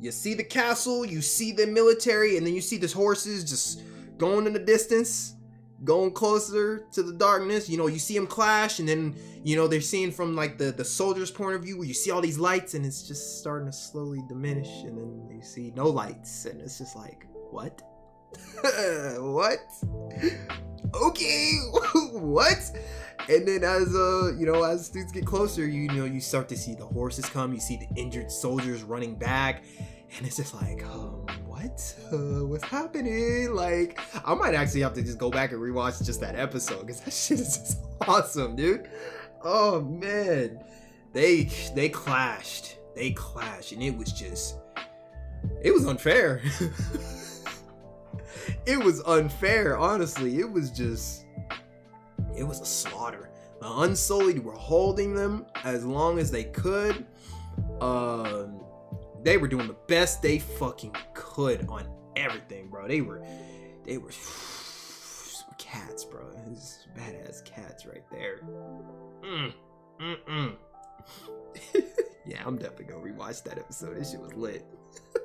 You see the castle, you see the military, and then you see these horses just going in the distance, going closer to the darkness. You know, you see them clash, and then you know they're seeing from like the the soldier's point of view, where you see all these lights, and it's just starting to slowly diminish, and then you see no lights, and it's just like what? what? Okay, what? And then as uh, you know, as students get closer, you, know, you start to see the horses come, you see the injured soldiers running back, and it's just like, um, what? Uh, what's happening? Like, I might actually have to just go back and rewatch just that episode because that shit is just awesome, dude. Oh man, they they clashed, they clashed, and it was just, it was unfair. It was unfair, honestly. It was just it was a slaughter. The Unsullied were holding them as long as they could. Um they were doing the best they fucking could on everything, bro. They were they were cats, bro. It's badass cats right there. Mm, mm, mm. yeah, I'm definitely gonna rewatch that episode. This shit was lit.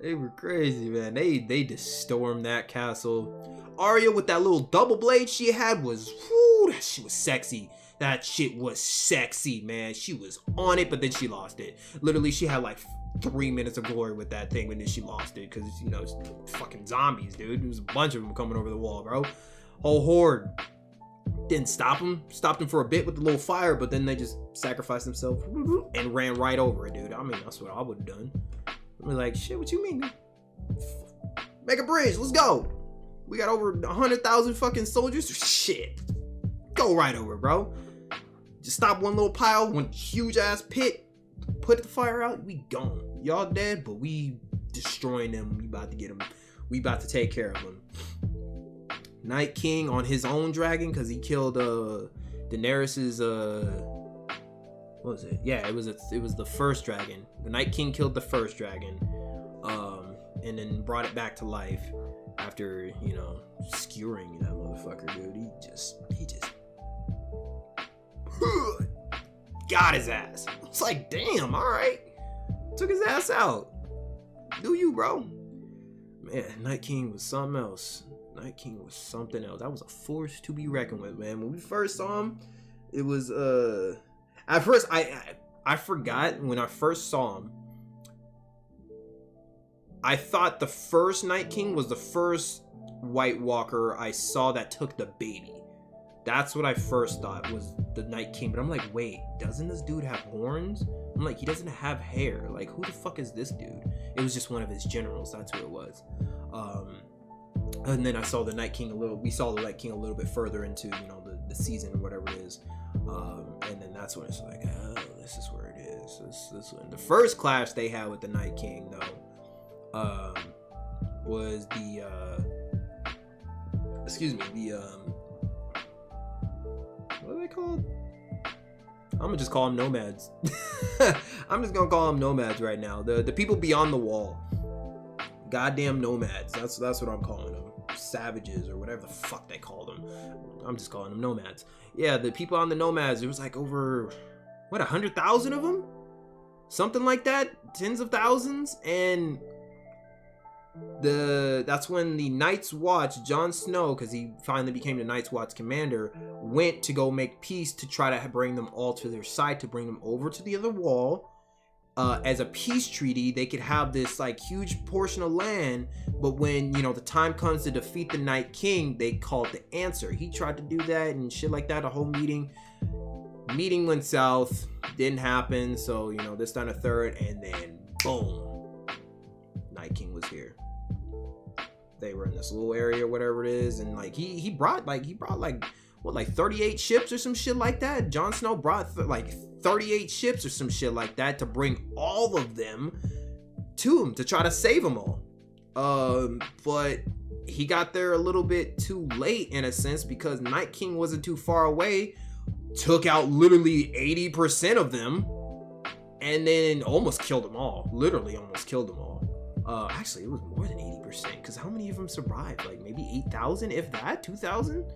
They were crazy, man. They they just stormed that castle. Arya with that little double blade she had was whoo, that shit was sexy. That shit was sexy, man. She was on it, but then she lost it. Literally, she had like three minutes of glory with that thing, and then she lost it because you know, it's fucking zombies, dude. There was a bunch of them coming over the wall, bro. Whole horde didn't stop them. Stopped them for a bit with the little fire, but then they just sacrificed themselves and ran right over it, dude. I mean, that's what I would have done. I'm like, shit, what you mean? Make a bridge, let's go. We got over a hundred thousand fucking soldiers. Shit. Go right over, bro. Just stop one little pile, one huge ass pit, put the fire out, we gone. Y'all dead, but we destroying them. We about to get them. We about to take care of them. Night King on his own dragon because he killed uh Daenerys's uh what was it? Yeah, it was a, it was the first dragon. The Night King killed the first dragon, um, and then brought it back to life after you know skewering that motherfucker, dude. He just he just got his ass. It's like, damn, all right, took his ass out. Do you, bro? Man, Night King was something else. Night King was something else. That was a force to be reckoned with, man. When we first saw him, it was uh at first, I, I forgot when I first saw him. I thought the first Night King was the first White Walker I saw that took the baby. That's what I first thought was the Night King. But I'm like, wait, doesn't this dude have horns? I'm like, he doesn't have hair. Like, who the fuck is this dude? It was just one of his generals. That's who it was. Um, and then I saw the Night King a little. We saw the Night King a little bit further into you know the, the season or whatever it is. Um, and then that's when it's like, oh, this is where it is. This this one. The first clash they had with the Night King though, um, was the uh, excuse me the um, what are they called? I'm gonna just call them nomads. I'm just gonna call them nomads right now. The the people beyond the wall. Goddamn nomads. That's that's what I'm calling them. Savages or whatever the fuck they call them. I'm just calling them nomads. Yeah, the people on the nomads. It was like over what a hundred thousand of them, something like that, tens of thousands, and the that's when the Night's Watch, Jon Snow, because he finally became the Night's Watch commander, went to go make peace to try to bring them all to their side, to bring them over to the other wall. Uh, as a peace treaty, they could have this like huge portion of land, but when you know the time comes to defeat the Night King, they called the answer. He tried to do that and shit like that. A whole meeting, meeting went south, didn't happen. So you know this time a third, and then boom, Night King was here they were in this little area, whatever it is, and like he he brought like he brought like what like 38 ships or some shit like that. Jon Snow brought th- like 38 ships or some shit like that to bring all of them to him to try to save them all. Um, but he got there a little bit too late in a sense because Night King wasn't too far away, took out literally 80% of them, and then almost killed them all. Literally almost killed them all. Uh, actually, it was more than 80% because how many of them survived? Like maybe 8,000, if that, 2,000?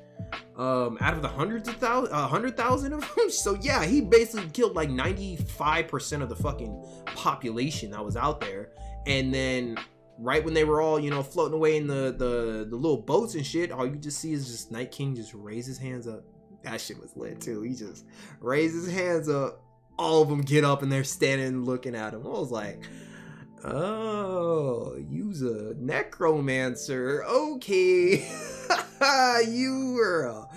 Um, out of the hundreds of thousands, uh, 100,000 of them. So yeah, he basically killed like 95% of the fucking population that was out there. And then right when they were all, you know, floating away in the, the, the little boats and shit, all you just see is just Night King just raise his hands up. That shit was lit too. He just raised his hands up. All of them get up and they're standing looking at him. I was like, Oh, you's a necromancer. Okay. you were. A...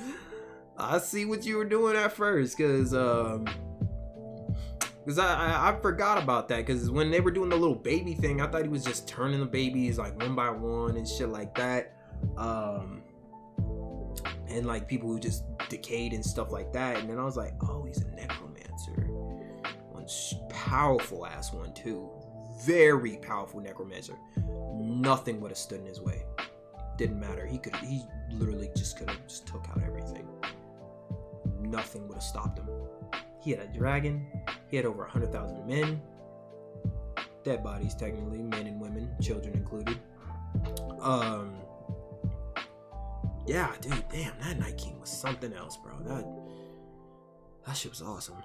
I see what you were doing at first, cause um, cause I, I, I forgot about that, cause when they were doing the little baby thing, I thought he was just turning the babies like one by one and shit like that. Um, and like people who just decayed and stuff like that. And then I was like, oh, he's a necromancer. One powerful ass one too very powerful necromancer. Nothing would have stood in his way. Didn't matter. He could he literally just could have just took out everything. Nothing would have stopped him. He had a dragon. He had over a hundred thousand men. Dead bodies, technically, men and women, children included. Um Yeah, dude, damn, that Night King was something else, bro. That that shit was awesome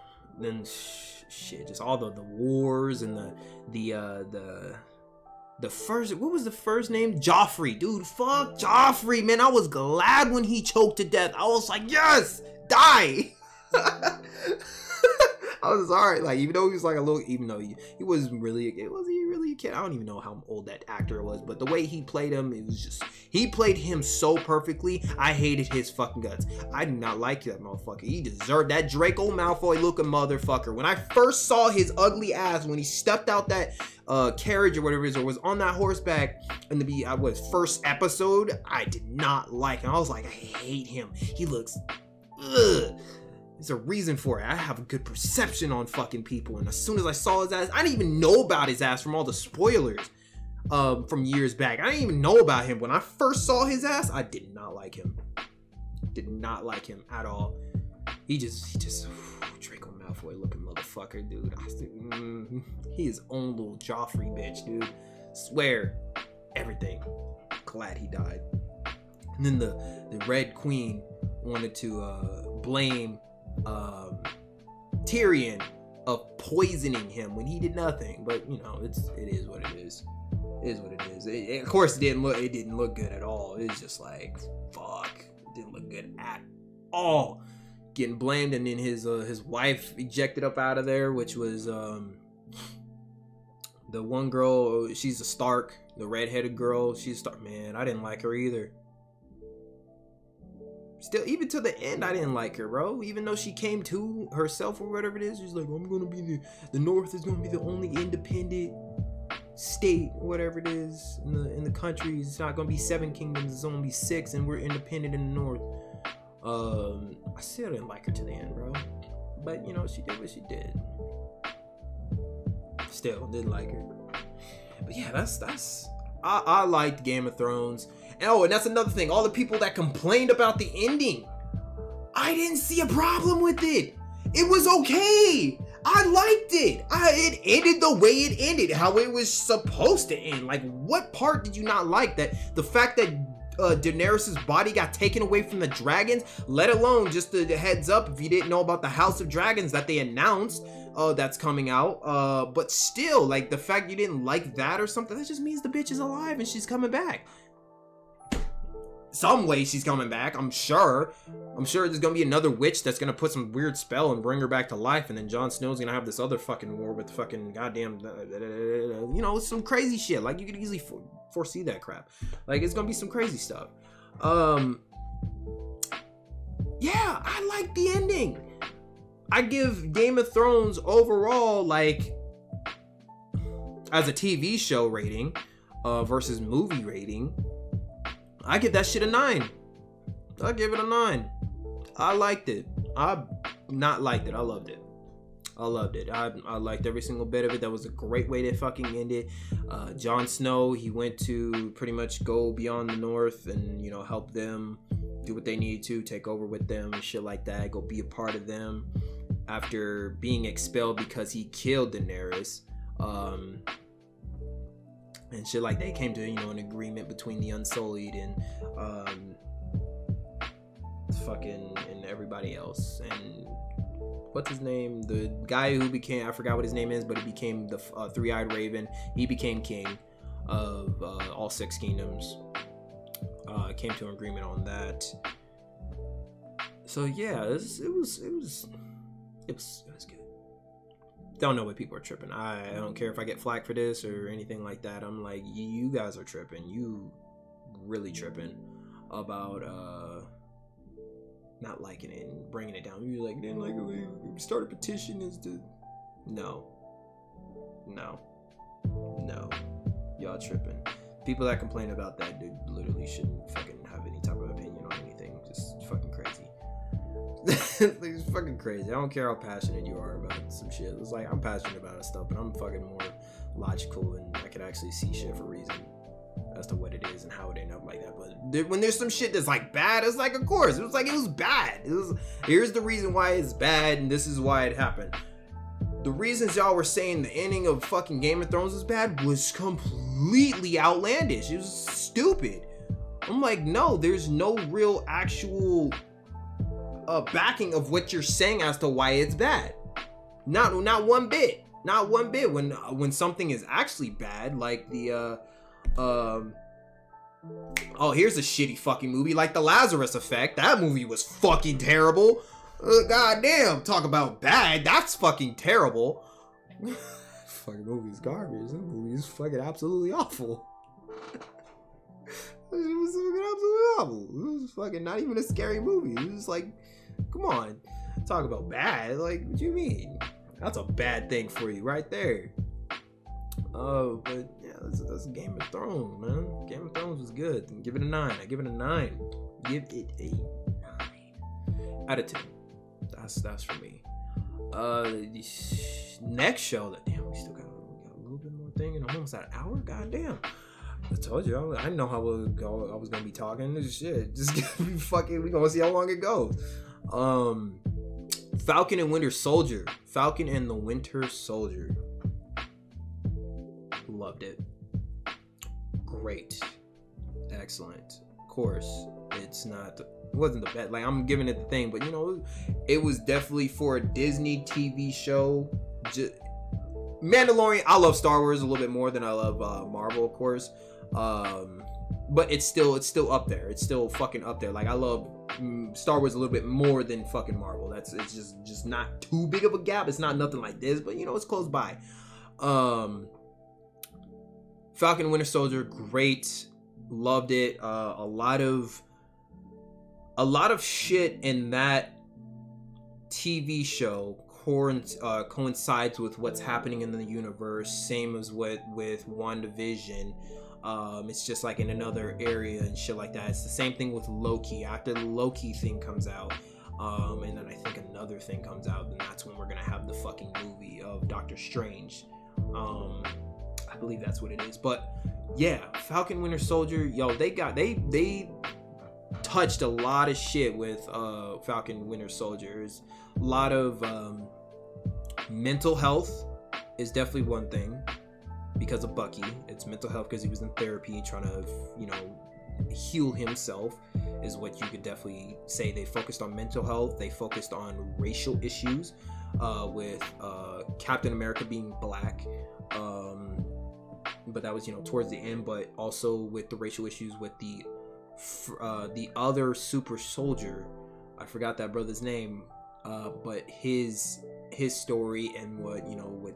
then sh- shit, just all the the wars and the the uh the the first what was the first name? Joffrey, dude. Fuck Joffrey, man. I was glad when he choked to death. I was like, yes, die. I was alright. Like even though he was like a little, even though he, he was really, it was he really a kid. I don't even know how old that actor was, but the way he played him, it was just he played him so perfectly. I hated his fucking guts. I do not like that motherfucker. He deserved that Draco Malfoy looking motherfucker. When I first saw his ugly ass when he stepped out that uh carriage or whatever it is, or was on that horseback in the I was first episode, I did not like him. I was like, I hate him. He looks. Ugh there's a reason for it. I have a good perception on fucking people. And as soon as I saw his ass, I didn't even know about his ass from all the spoilers um, from years back. I didn't even know about him. When I first saw his ass, I did not like him. Did not like him at all. He just, he just, whew, Draco Malfoy looking motherfucker, dude. I, mm, he is own little Joffrey bitch, dude. Swear, everything. Glad he died. And then the the Red Queen wanted to uh, blame um, Tyrion of poisoning him when he did nothing. But you know, it's it is what it is. It is what it is. It, it, of course, it didn't look it didn't look good at all. It's just like fuck, it didn't look good at all. Getting blamed, and then his uh, his wife ejected up out of there, which was um, the one girl. She's a Stark, the redheaded girl. She's Stark. Man, I didn't like her either. Still even to the end i didn't like her bro. Even though she came to herself or whatever it is she's like i'm gonna be the the north is gonna be the only independent state whatever it is in the in the country. It's not gonna be seven kingdoms it's only six and we're independent in the north. Um i still didn't like her to the end bro. But you know she did what she did. Still didn't like her. But yeah that's that's i i liked game of thrones Oh, and that's another thing. All the people that complained about the ending, I didn't see a problem with it. It was okay. I liked it. I, it ended the way it ended, how it was supposed to end. Like, what part did you not like? That the fact that uh, Daenerys' body got taken away from the dragons, let alone just the, the heads up if you didn't know about the House of Dragons that they announced uh, that's coming out. Uh, but still, like the fact you didn't like that or something, that just means the bitch is alive and she's coming back some way she's coming back. I'm sure. I'm sure there's gonna be another witch that's gonna put some weird spell and bring her back to life, and then Jon Snow's gonna have this other fucking war with fucking goddamn, you know, some crazy shit. Like you could easily foresee that crap. Like it's gonna be some crazy stuff. Um, yeah, I like the ending. I give Game of Thrones overall like as a TV show rating uh, versus movie rating I give that shit a nine. I give it a nine. I liked it. I not liked it. I loved it. I loved it. I, I liked every single bit of it. That was a great way to fucking end it. Uh, Jon Snow, he went to pretty much go beyond the North and, you know, help them do what they need to, take over with them and shit like that, go be a part of them after being expelled because he killed Daenerys. Um, and shit like they came to you know an agreement between the Unsullied and um fucking and everybody else. And what's his name? The guy who became I forgot what his name is but he became the uh, three-eyed raven. He became king of uh, all six kingdoms. Uh, came to an agreement on that. So yeah it was it was it was it was, it was good don't know what people are tripping. I, I don't care if I get flack for this or anything like that. I'm like, you guys are tripping. You really tripping about uh not liking it and bringing it down. You're like, then like we start a petition is to no, no, no. Y'all tripping. People that complain about that dude literally shouldn't fucking have any type of opinion on anything. Just fucking crazy. it's fucking crazy. I don't care how passionate you are about some shit. It's like I'm passionate about stuff, but I'm fucking more logical and I can actually see shit for reason as to what it is and how it ended up like that. But when there's some shit that's like bad, it's like of course it was like it was bad. It was here's the reason why it's bad and this is why it happened. The reasons y'all were saying the ending of fucking Game of Thrones was bad was completely outlandish. It was stupid. I'm like, no, there's no real actual uh, backing of what you're saying as to why it's bad. Not not one bit. Not one bit. When when something is actually bad, like the uh, um. Oh, here's a shitty fucking movie like The Lazarus Effect. That movie was fucking terrible. Uh, God damn, talk about bad. That's fucking terrible. fucking movie's garbage. That movie's fucking absolutely awful. it was fucking absolutely awful. It was fucking not even a scary movie. It was like Come on. Talk about bad. Like, what do you mean? That's a bad thing for you right there. Oh, but yeah, that's, that's Game of Thrones, man. Game of Thrones was good. Give it a nine. I give it a nine. Give it a nine out of ten. That's that's for me. Uh, next show. That damn, we still got, we got a little bit more thing in almost an hour. God damn. I told you, I, I know how we go. I was gonna be talking this shit. Just be fucking. We gonna see how long it goes. Um, Falcon and Winter Soldier. Falcon and the Winter Soldier. Loved it. Great. Excellent. Of course, it's not it wasn't the best. Like I'm giving it the thing, but you know, it was definitely for a Disney TV show. Just, Mandalorian. I love Star Wars a little bit more than I love uh, Marvel, of course. Um, but it's still it's still up there. It's still fucking up there. Like I love Star Wars a little bit more than fucking Marvel. That's it's just just not too big of a gap. It's not nothing like this, but you know it's close by. Um, Falcon Winter Soldier, great, loved it. Uh, a lot of a lot of shit in that TV show uh, coincides with what's happening in the universe. Same as what with WandaVision. Um, it's just like in another area and shit like that. It's the same thing with Loki. After the Loki thing comes out, um, and then I think another thing comes out, and that's when we're gonna have the fucking movie of Doctor Strange. Um, I believe that's what it is. But yeah, Falcon Winter Soldier, yo, they got they they touched a lot of shit with uh, Falcon Winter Soldiers. a lot of um, mental health is definitely one thing because of Bucky. It's mental health because he was in therapy trying to, you know, heal himself is what you could definitely say. They focused on mental health. They focused on racial issues uh, with uh, Captain America being black. Um, but that was, you know, towards the end. But also with the racial issues with the uh, the other super soldier. I forgot that brother's name. Uh, but his his story and what you know with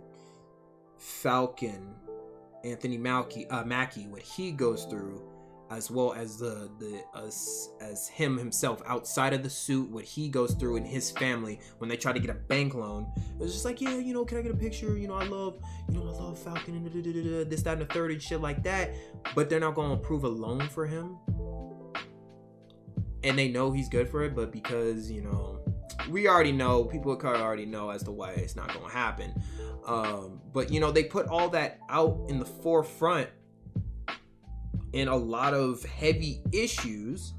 Falcon Anthony Mackie, uh, Mackie, what he goes through, as well as the the as as him himself outside of the suit, what he goes through in his family when they try to get a bank loan. It's just like, yeah, you know, can I get a picture? You know, I love, you know, I love Falcon and this, that, and the third and shit like that. But they're not to approve a loan for him, and they know he's good for it, but because you know we already know people already know as to why it's not going to happen um, but you know, they put all that out in the forefront in a lot of heavy issues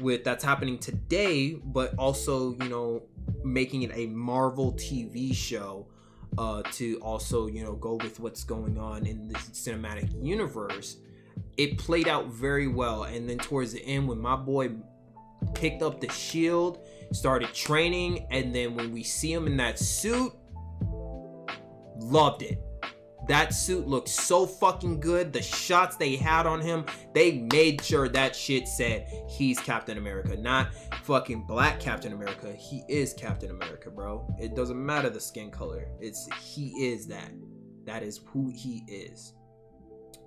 with that's happening today, but also, you know, making it a Marvel TV show uh, to also, you know, go with what's going on in the cinematic universe. It played out very well. And then towards the end, when my boy picked up the shield, started training, and then when we see him in that suit, Loved it. That suit looked so fucking good. The shots they had on him, they made sure that shit said he's Captain America, not fucking black Captain America. He is Captain America, bro. It doesn't matter the skin color. It's he is that. That is who he is.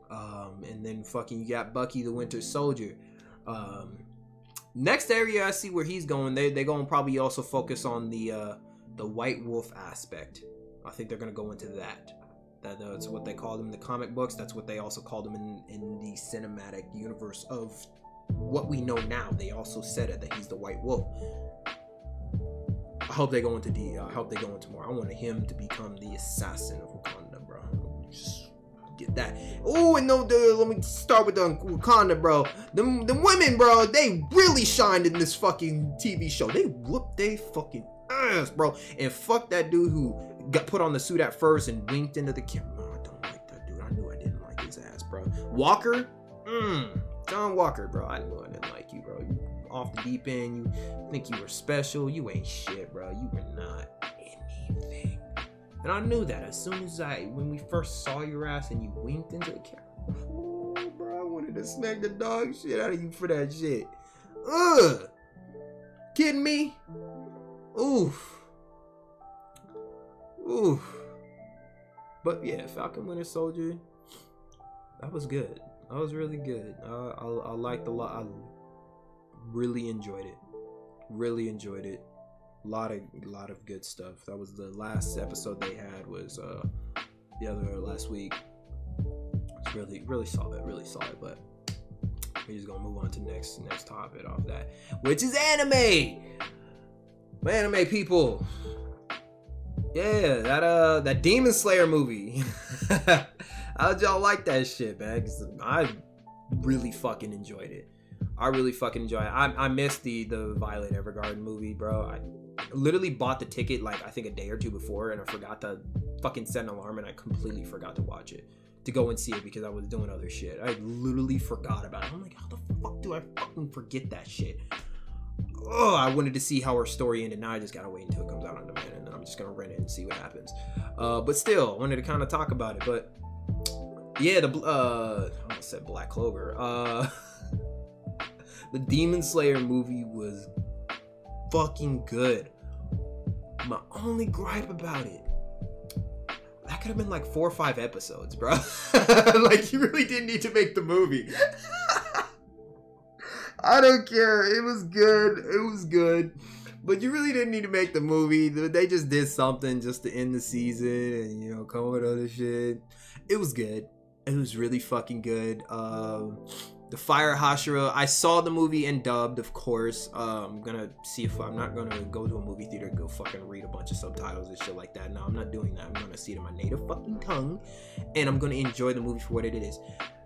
Um, and then fucking you got Bucky the Winter Soldier. Um, next area I see where he's going, they they going to probably also focus on the uh, the White Wolf aspect. I think they're gonna go into that. That's what they call them in the comic books. That's what they also call them in in the cinematic universe of what we know now. They also said it that he's the White Wolf. I hope they go into the. I hope they go into more. I want him to become the assassin of Wakanda, bro. Just get that. Oh, and no, the, let me start with the Wakanda, bro. The the women, bro, they really shined in this fucking TV show. They whooped they fucking ass, bro. And fuck that dude who got put on the suit at first and winked into the camera. Oh, I don't like that dude. I knew I didn't like his ass, bro. Walker, mm, John Walker, bro. I knew I didn't like you, bro. You off the deep end. You think you were special. You ain't shit, bro. You were not. And I knew that as soon as I, when we first saw your ass and you winked into the camera. Oh, bro, I wanted to smack the dog shit out of you for that shit. Ugh. Kidding me? Oof. Oof. But yeah, Falcon Winter Soldier, that was good. That was really good. Uh, I, I liked a lot. I really enjoyed it. Really enjoyed it. Lot of lot of good stuff. That was the last episode they had was uh the other last week. It's really really solid, really solid. But we're just gonna move on to next next topic off that, which is anime My anime people. Yeah, that uh that Demon Slayer movie. How'd y'all like that shit, man? I really fucking enjoyed it. I really fucking enjoy it. I, I missed the the Violet Evergarden movie, bro. I literally bought the ticket like I think a day or two before, and I forgot to fucking set an alarm, and I completely forgot to watch it to go and see it because I was doing other shit. I literally forgot about it. I'm like, how the fuck do I fucking forget that shit? oh, I wanted to see how her story ended. Now I just gotta wait until it comes out on demand, and then I'm just gonna rent it and see what happens. Uh, but still, I wanted to kind of talk about it. But yeah, the uh, I almost said Black Clover. Uh, the Demon Slayer movie was fucking good. My only gripe about it. That could have been like four or five episodes, bro. like you really didn't need to make the movie. I don't care. It was good. It was good. But you really didn't need to make the movie. They just did something just to end the season and you know come with other shit. It was good. It was really fucking good. Um, the Fire Hashira. I saw the movie and dubbed, of course. Uh, I'm gonna see if I'm not gonna go to a movie theater and go fucking read a bunch of subtitles and shit like that. No, I'm not doing that. I'm gonna see it in my native fucking tongue, and I'm gonna enjoy the movie for what it is.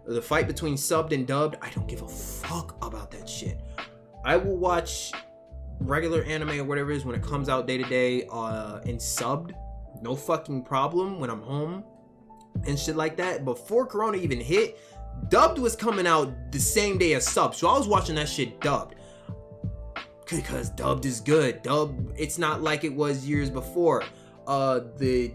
The fight between subbed and dubbed, I don't give a fuck about that shit. I will watch regular anime or whatever it is when it comes out day to day uh and subbed no fucking problem when i'm home and shit like that before corona even hit dubbed was coming out the same day as sub so i was watching that shit dubbed. Because dubbed is good. Dubbed it's not like it was years before. Uh the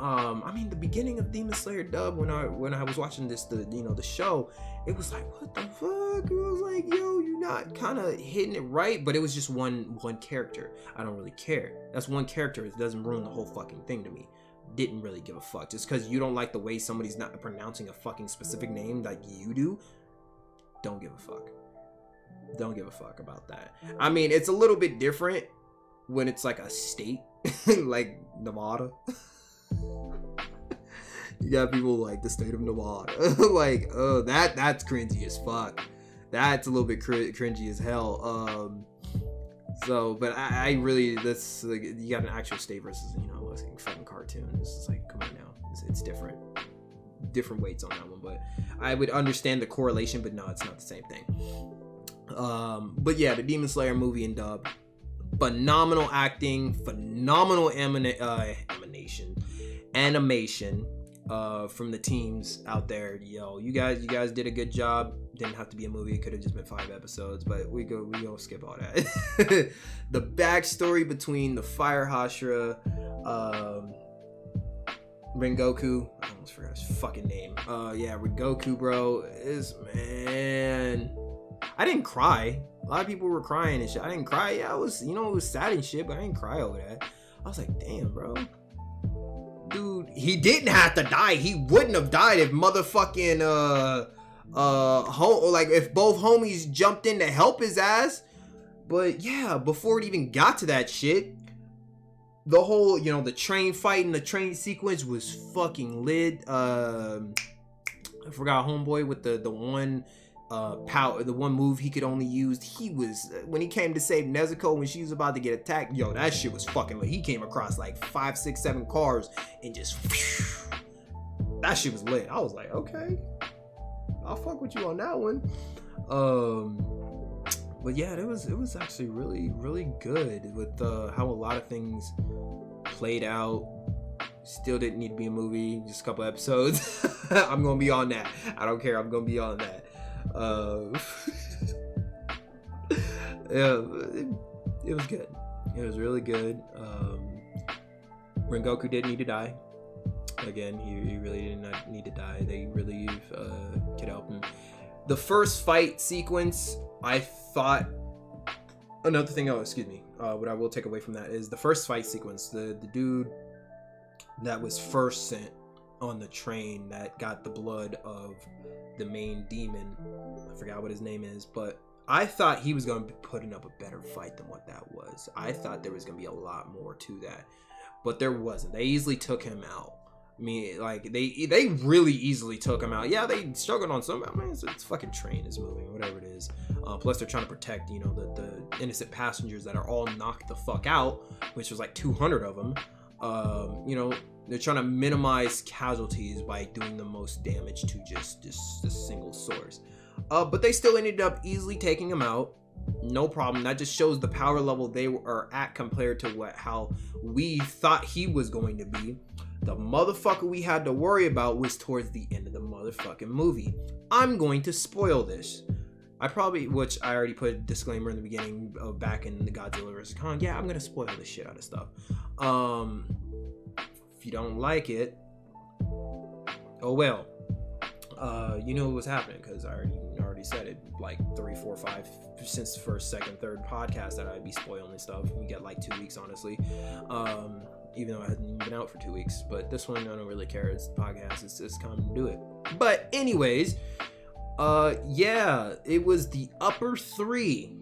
um i mean the beginning of demon slayer dub when i when i was watching this the you know the show it was like what the fuck? It was like yo you're not kind of hitting it right but it was just one one character. I don't really care. That's one character. It doesn't ruin the whole fucking thing to me didn't really give a fuck just because you don't like the way somebody's not pronouncing a fucking specific name like you do don't give a fuck don't give a fuck about that i mean it's a little bit different when it's like a state like nevada you got people like the state of Nevada. like, oh, that that's cringy as fuck. That's a little bit cr- cringy as hell. Um, so, but I, I really that's like you got an actual state versus you know a fucking cartoon. It's just like come on now, it's, it's different, different weights on that one. But I would understand the correlation, but no, it's not the same thing. Um, but yeah, the Demon Slayer movie and dub, phenomenal acting, phenomenal emana- uh, emanation, animation uh, from the teams out there. Yo, you guys, you guys did a good job. Didn't have to be a movie. It could have just been five episodes, but we go, we go skip all that. the backstory between the Fire Hashira, um, Rengoku. I almost forgot his fucking name. Uh, yeah, Rengoku, bro, is man. I didn't cry. A lot of people were crying and shit. I didn't cry. Yeah, I was, you know, it was sad and shit, but I didn't cry over that. I was like, damn, bro dude, he didn't have to die. He wouldn't have died if motherfucking uh uh home like if both homies jumped in to help his ass. But yeah, before it even got to that shit, the whole you know the train fight and the train sequence was fucking lit. Um, I forgot homeboy with the the one uh power the one move he could only use he was when he came to save nezuko when she was about to get attacked yo that shit was fucking lit he came across like five six seven cars and just whew, that shit was lit i was like okay i'll fuck with you on that one um but yeah it was it was actually really really good with uh how a lot of things played out still didn't need to be a movie just a couple episodes i'm gonna be on that i don't care i'm gonna be on that uh, yeah, it, it, was good. It was really good. Um, Rengoku didn't need to die. Again, he, he really did not need to die. They really uh, could help him. The first fight sequence, I thought. Another thing, oh, excuse me. Uh, what I will take away from that is the first fight sequence. The the dude that was first sent on the train that got the blood of the main demon. I forgot what his name is, but I thought he was going to be putting up a better fight than what that was. I thought there was going to be a lot more to that, but there wasn't. They easily took him out. I mean, like they they really easily took him out. Yeah, they struggled on some. I mean, it's, it's fucking train is moving, whatever it is. Uh, plus, they're trying to protect, you know, the the innocent passengers that are all knocked the fuck out, which was like 200 of them. Um, you know, they're trying to minimize casualties by doing the most damage to just just a single source. Uh, but they still ended up easily taking him out. No problem. That just shows the power level they are at compared to what how we thought he was going to be. The motherfucker we had to worry about was towards the end of the motherfucking movie. I'm going to spoil this. I probably, which I already put a disclaimer in the beginning of back in the Godzilla vs Kong. Yeah, I'm gonna spoil the shit out of stuff. Um, if you don't like it, oh well. Uh, you know was happening because I already already said it like three, four, five since first, second, third podcast that I'd be spoiling and stuff. We get like two weeks, honestly. Um, even though I hadn't been out for two weeks, but this one I don't really care. It's the podcast. It's just come to do it. But anyways, Uh, yeah, it was the upper three.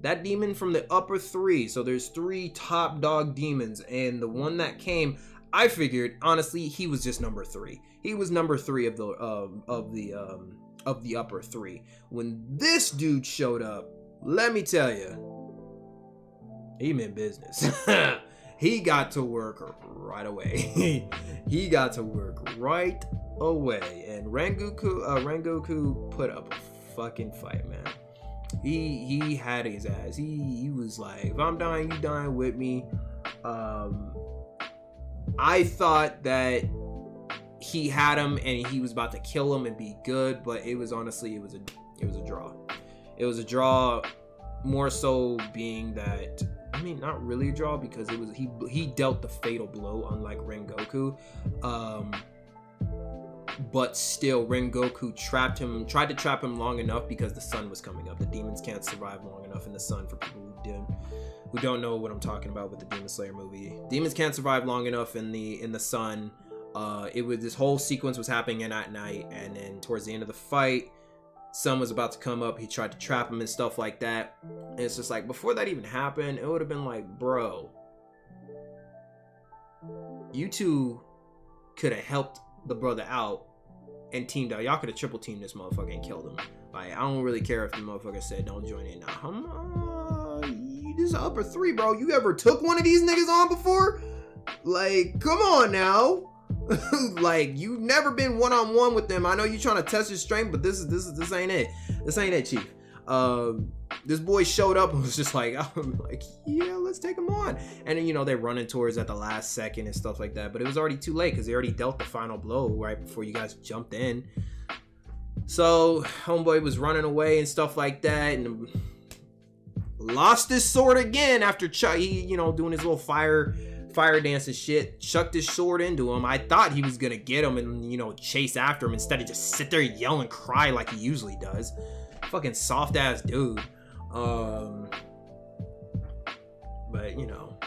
That demon from the upper three. So there's three top dog demons, and the one that came, I figured honestly he was just number three. He was number three of the um of the um of the upper three. When this dude showed up, let me tell you, he meant business. he got to work right away. he got to work right away, and Rengoku uh, Rengoku put up a fucking fight, man. He he had his ass. He he was like, if I'm dying, you dying with me. Um, I thought that he had him and he was about to kill him and be good, but it was honestly it was a it was a draw. It was a draw more so being that I mean not really a draw because it was he he dealt the fatal blow unlike Rengoku. Um but still Rengoku trapped him tried to trap him long enough because the sun was coming up. The demons can't survive long enough in the sun for people who did who don't know what I'm talking about with the Demon Slayer movie. Demons can't survive long enough in the in the sun uh, it was this whole sequence was happening in at night, and then towards the end of the fight, sun was about to come up. He tried to trap him and stuff like that. And it's just like before that even happened, it would have been like, bro, you two could have helped the brother out and teamed out. Y'all could have triple teamed this motherfucker and killed him. Like I don't really care if the motherfucker said don't join in. Now, This upper three, bro. You ever took one of these niggas on before? Like, come on now. like you've never been one on one with them. I know you're trying to test your strength, but this is this is this ain't it. This ain't it, Chief. Um, this boy showed up and was just like, I'm like, yeah, let's take him on. And then, you know, they're running towards at the last second and stuff like that. But it was already too late because they already dealt the final blow right before you guys jumped in. So homeboy was running away and stuff like that, and lost his sword again after Ch- he, you know, doing his little fire fire dance and shit, chucked his sword into him. I thought he was gonna get him and, you know, chase after him instead of just sit there yell and cry like he usually does. Fucking soft ass dude. Um, but, you know.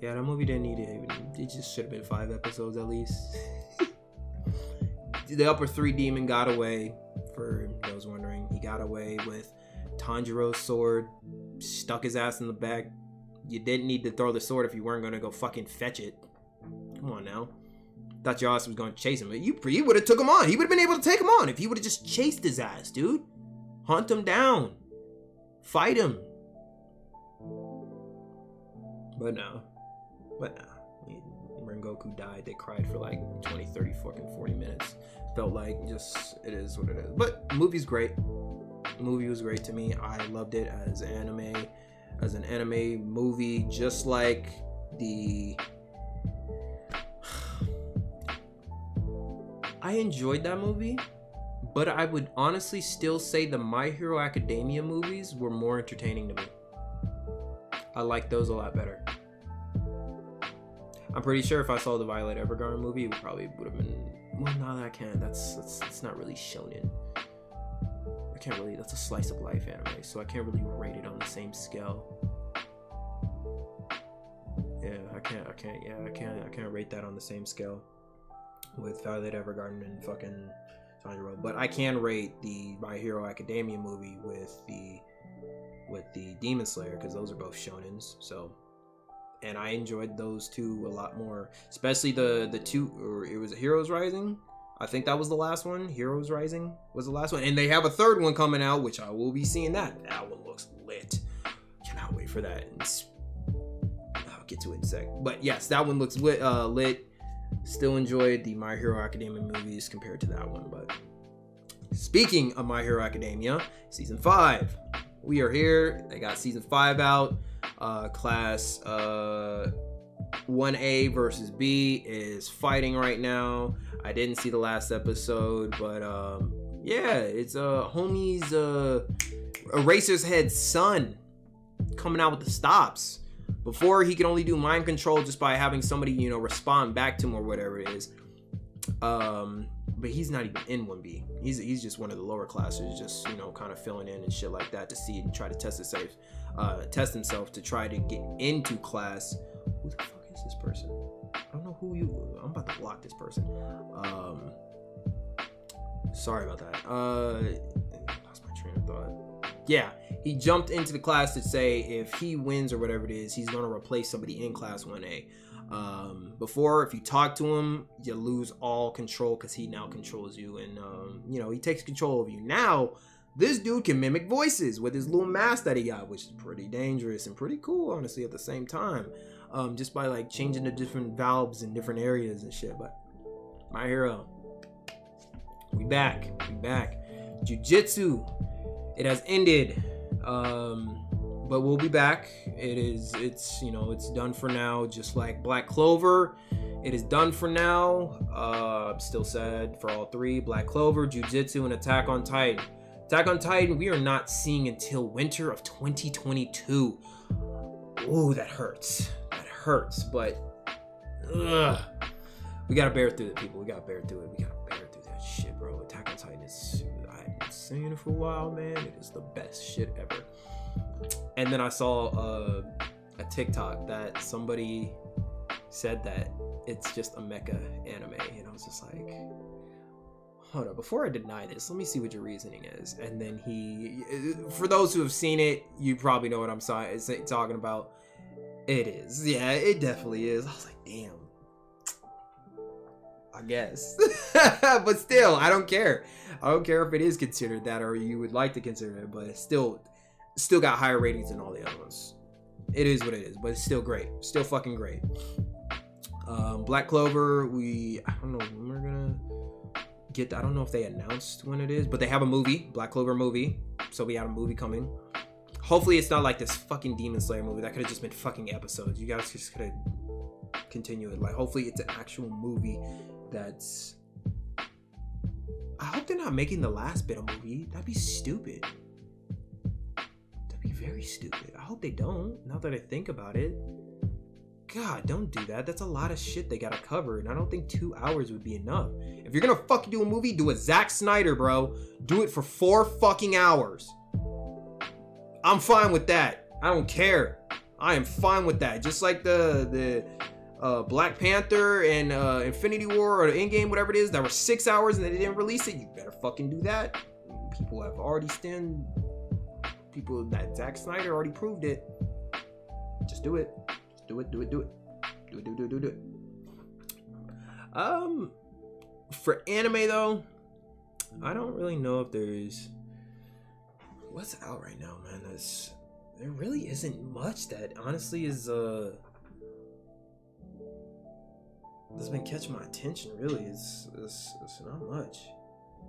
Yeah, that movie didn't need it. It just should have been five episodes at least. the upper three demon got away, for those wondering. He got away with Tanjiro's sword, stuck his ass in the back, you didn't need to throw the sword if you weren't gonna go fucking fetch it. Come on now. Thought your ass was gonna chase him. But you, he would have took him on. He would have been able to take him on if he would have just chased his ass, dude. Hunt him down. Fight him. But no. But no. Rengoku died, they cried for like 20, 30, fucking 40 minutes. Felt like just, it is what it is. But movie's great. The movie was great to me. I loved it as anime as an anime movie, just like the. I enjoyed that movie, but I would honestly still say the My Hero Academia movies were more entertaining to me. I like those a lot better. I'm pretty sure if I saw the Violet Evergarden movie, it probably would have been. Well, no, that I can't. That's that's, that's not really shonen. I can't really. That's a slice of life anime, so I can't really rate it on the same scale. Yeah, I can't. I can't. Yeah, I can't. I can't rate that on the same scale with Violet Evergarden and fucking Tanjiro. But I can rate the My Hero Academia movie with the with the Demon Slayer because those are both shonens. So, and I enjoyed those two a lot more, especially the the two. Or it was Heroes Rising I think that was the last one. Heroes Rising was the last one, and they have a third one coming out, which I will be seeing. That that one looks lit. Cannot wait for that. I'll get to it in a sec. But yes, that one looks lit. Uh, lit. Still enjoyed the My Hero Academia movies compared to that one. But speaking of My Hero Academia, season five, we are here. They got season five out. Uh, class uh, 1A versus B is fighting right now. I didn't see the last episode, but um, yeah, it's uh homie's uh Eraserhead's son coming out with the stops. Before he could only do mind control just by having somebody, you know, respond back to him or whatever it is. Um, but he's not even in 1B. He's he's just one of the lower classes, just you know, kind of filling in and shit like that to see and try to test himself, uh, test himself to try to get into class. Who the fuck this person? I don't know who you. I'm about to block this person. Um, sorry about that. Uh, lost my train of thought. Yeah, he jumped into the class to say if he wins or whatever it is, he's gonna replace somebody in class 1A. Um, before, if you talk to him, you lose all control because he now controls you, and um, you know he takes control of you. Now, this dude can mimic voices with his little mask that he got, which is pretty dangerous and pretty cool, honestly, at the same time. Um, just by like changing the different valves in different areas and shit. But my hero, we back, we back. Jujutsu, it has ended. Um, but we'll be back. It is, it's, you know, it's done for now, just like Black Clover. It is done for now. Uh, still sad for all three Black Clover, Jujutsu, and Attack on Titan. Attack on Titan, we are not seeing until winter of 2022. Ooh, that hurts. Hurts, but ugh. we gotta bear through it, people. We gotta bear through it. We gotta bear through that shit, bro. Attack on Titan is, I've been saying it for a while, man. It is the best shit ever. And then I saw uh, a TikTok that somebody said that it's just a mecha anime, and I was just like, hold up, before I deny this, let me see what your reasoning is. And then he, for those who have seen it, you probably know what I'm talking about. It is, yeah, it definitely is. I was like, damn. I guess, but still, I don't care. I don't care if it is considered that or you would like to consider it, but still, still got higher ratings than all the other ones. It is what it is, but it's still great. Still fucking great. Um, Black Clover, we I don't know when we're gonna get. I don't know if they announced when it is, but they have a movie, Black Clover movie. So we have a movie coming. Hopefully, it's not like this fucking Demon Slayer movie. That could have just been fucking episodes. You guys just could have continue it. Like, hopefully, it's an actual movie that's. I hope they're not making the last bit a movie. That'd be stupid That'd be very stupid. I hope they don't, now that I think about it. God, don't do that. That's a lot of shit they gotta cover, and I don't think two hours would be enough. If you're gonna fucking do a movie, do a Zack Snyder, bro. Do it for four fucking hours. I'm fine with that. I don't care. I am fine with that. Just like the the uh, Black Panther and uh, Infinity War or the Endgame, whatever it is, that were six hours and they didn't release it. You better fucking do that. People have already stand people that Zack Snyder already proved it. Just do it. Just do it. Do it. Do it. Do it. Do it. Do it. Do it. Do it. Um, for anime though, I don't really know if there's what's out right now, man. There's there really isn't much that honestly is uh that's been catching my attention. Really, it's it's, it's not much.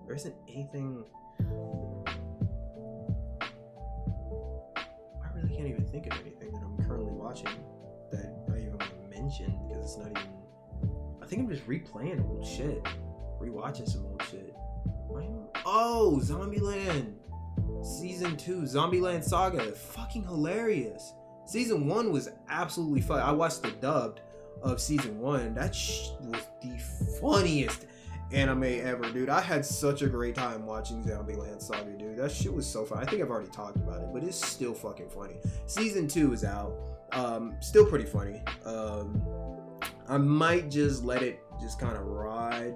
There isn't anything I really can't even think of anything that I'm currently watching that I even want to mention because it's not even. I think I'm just replaying old shit, rewatching some old shit. Oh, Zombieland season two, Zombieland Saga, is fucking hilarious. Season one was absolutely fun. I watched the dubbed of season one. That sh- was the funniest anime ever, dude. I had such a great time watching Zombieland Saga, dude. That shit was so fun. I think I've already talked about it, but it's still fucking funny. Season two is out. Um, still pretty funny. Um, I might just let it just kind of ride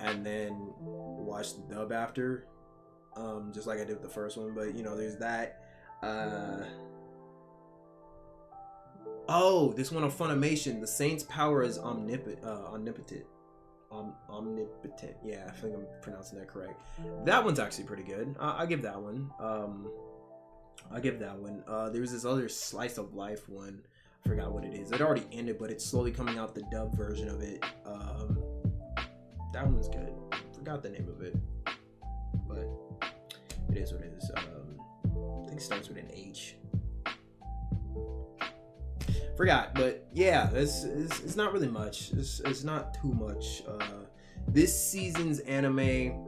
and then watch the dub after. Um, just like I did with the first one, but you know, there's that. Uh, oh, this one on Funimation. The Saint's power is omnipotent. Uh, omnipotent om- omnipotent. Yeah, I think I'm pronouncing that correct. That one's actually pretty good. I give that one. Um, I give that one. Uh, there's this other slice of life one. I forgot what it is. It already ended, but it's slowly coming out the dub version of it. Um, that one's good. Forgot the name of it, is what it is. Um, I think it starts with an H forgot, but yeah, it's, it's, it's not really much. It's, it's not too much. Uh, this season's anime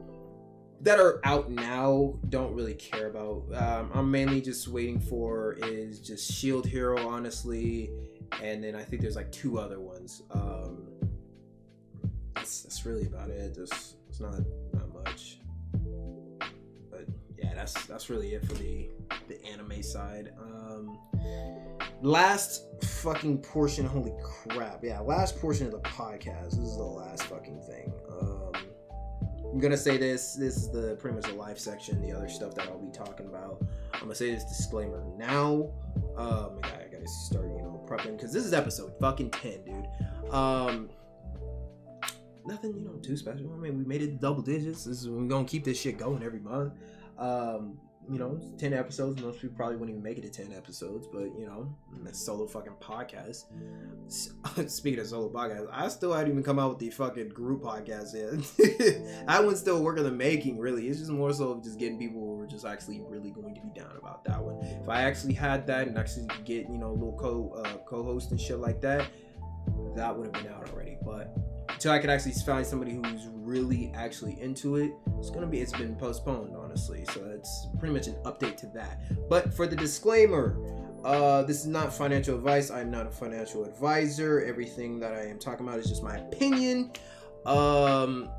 that are out now don't really care about. Um, I'm mainly just waiting for is just Shield Hero, honestly, and then I think there's like two other ones. Um, that's, that's really about it. Just it's not not much. That's that's really it for the the anime side. Um, last fucking portion. Holy crap! Yeah, last portion of the podcast. This is the last fucking thing. Um, I'm gonna say this. This is the pretty much the live section. The other stuff that I'll be talking about. I'm gonna say this disclaimer now. Um, I I gotta start, you know, prepping because this is episode fucking ten, dude. Um, nothing, you know, too special. I mean, we made it double digits. This is we're gonna keep this shit going every month. Um, you know, 10 episodes. Most people probably wouldn't even make it to 10 episodes, but you know, it's solo fucking podcast. Speaking of solo podcast, I still hadn't even come out with the fucking group podcast yet. that one's still work in the making, really. It's just more so of just getting people who are just actually really going to be down about that one. If I actually had that and actually get, you know, a little co uh, co-host and shit like that, that would have been out already. But until I could actually find somebody who's really actually into it, it's gonna be it's been postponed honestly. So it's pretty much an update to that. But for the disclaimer, uh, this is not financial advice. I'm not a financial advisor. Everything that I am talking about is just my opinion. Um,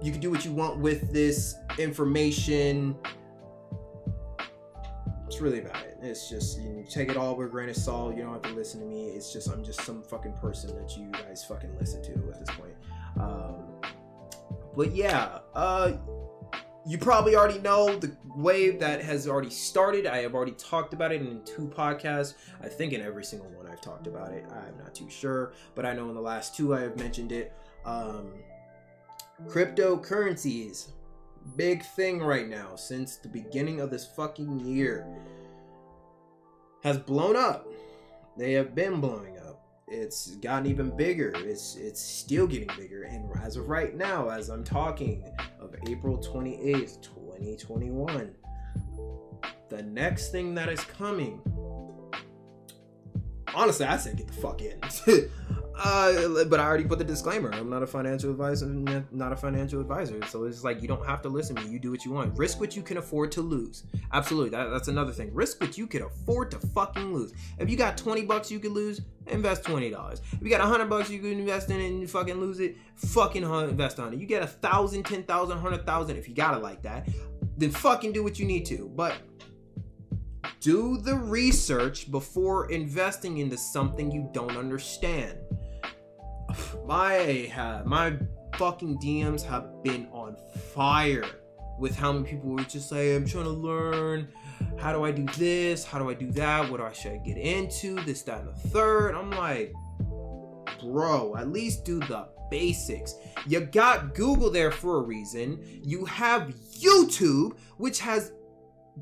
you can do what you want with this information. It's really about it. It's just you know, take it all with a grain of salt. You don't have to listen to me. It's just I'm just some fucking person that you guys fucking listen to at this point. Um, but yeah, uh, you probably already know the wave that has already started. I have already talked about it in two podcasts. I think in every single one I've talked about it. I'm not too sure, but I know in the last two I have mentioned it. Um, cryptocurrencies, big thing right now since the beginning of this fucking year, has blown up. They have been blowing up it's gotten even bigger. It's it's still getting bigger. And as of right now, as I'm talking of April 28th, 2021, the next thing that is coming. Honestly, I said get the fuck in. Uh, but I already put the disclaimer. I'm not a financial advisor, not a financial advisor. So it's like you don't have to listen to me. You do what you want. Risk what you can afford to lose. Absolutely. That, that's another thing. Risk what you can afford to fucking lose. If you got 20 bucks you can lose, invest $20. If you got 100 bucks you can invest in it and you fucking lose it, fucking invest on it. You get a thousand, ten thousand, hundred thousand if you got it like that, then fucking do what you need to. But do the research before investing into something you don't understand my uh, my fucking DMs have been on fire with how many people were just like, I'm trying to learn. How do I do this? How do I do that? What do I should I get into? This, that, and the third. I'm like, bro, at least do the basics. You got Google there for a reason. You have YouTube, which has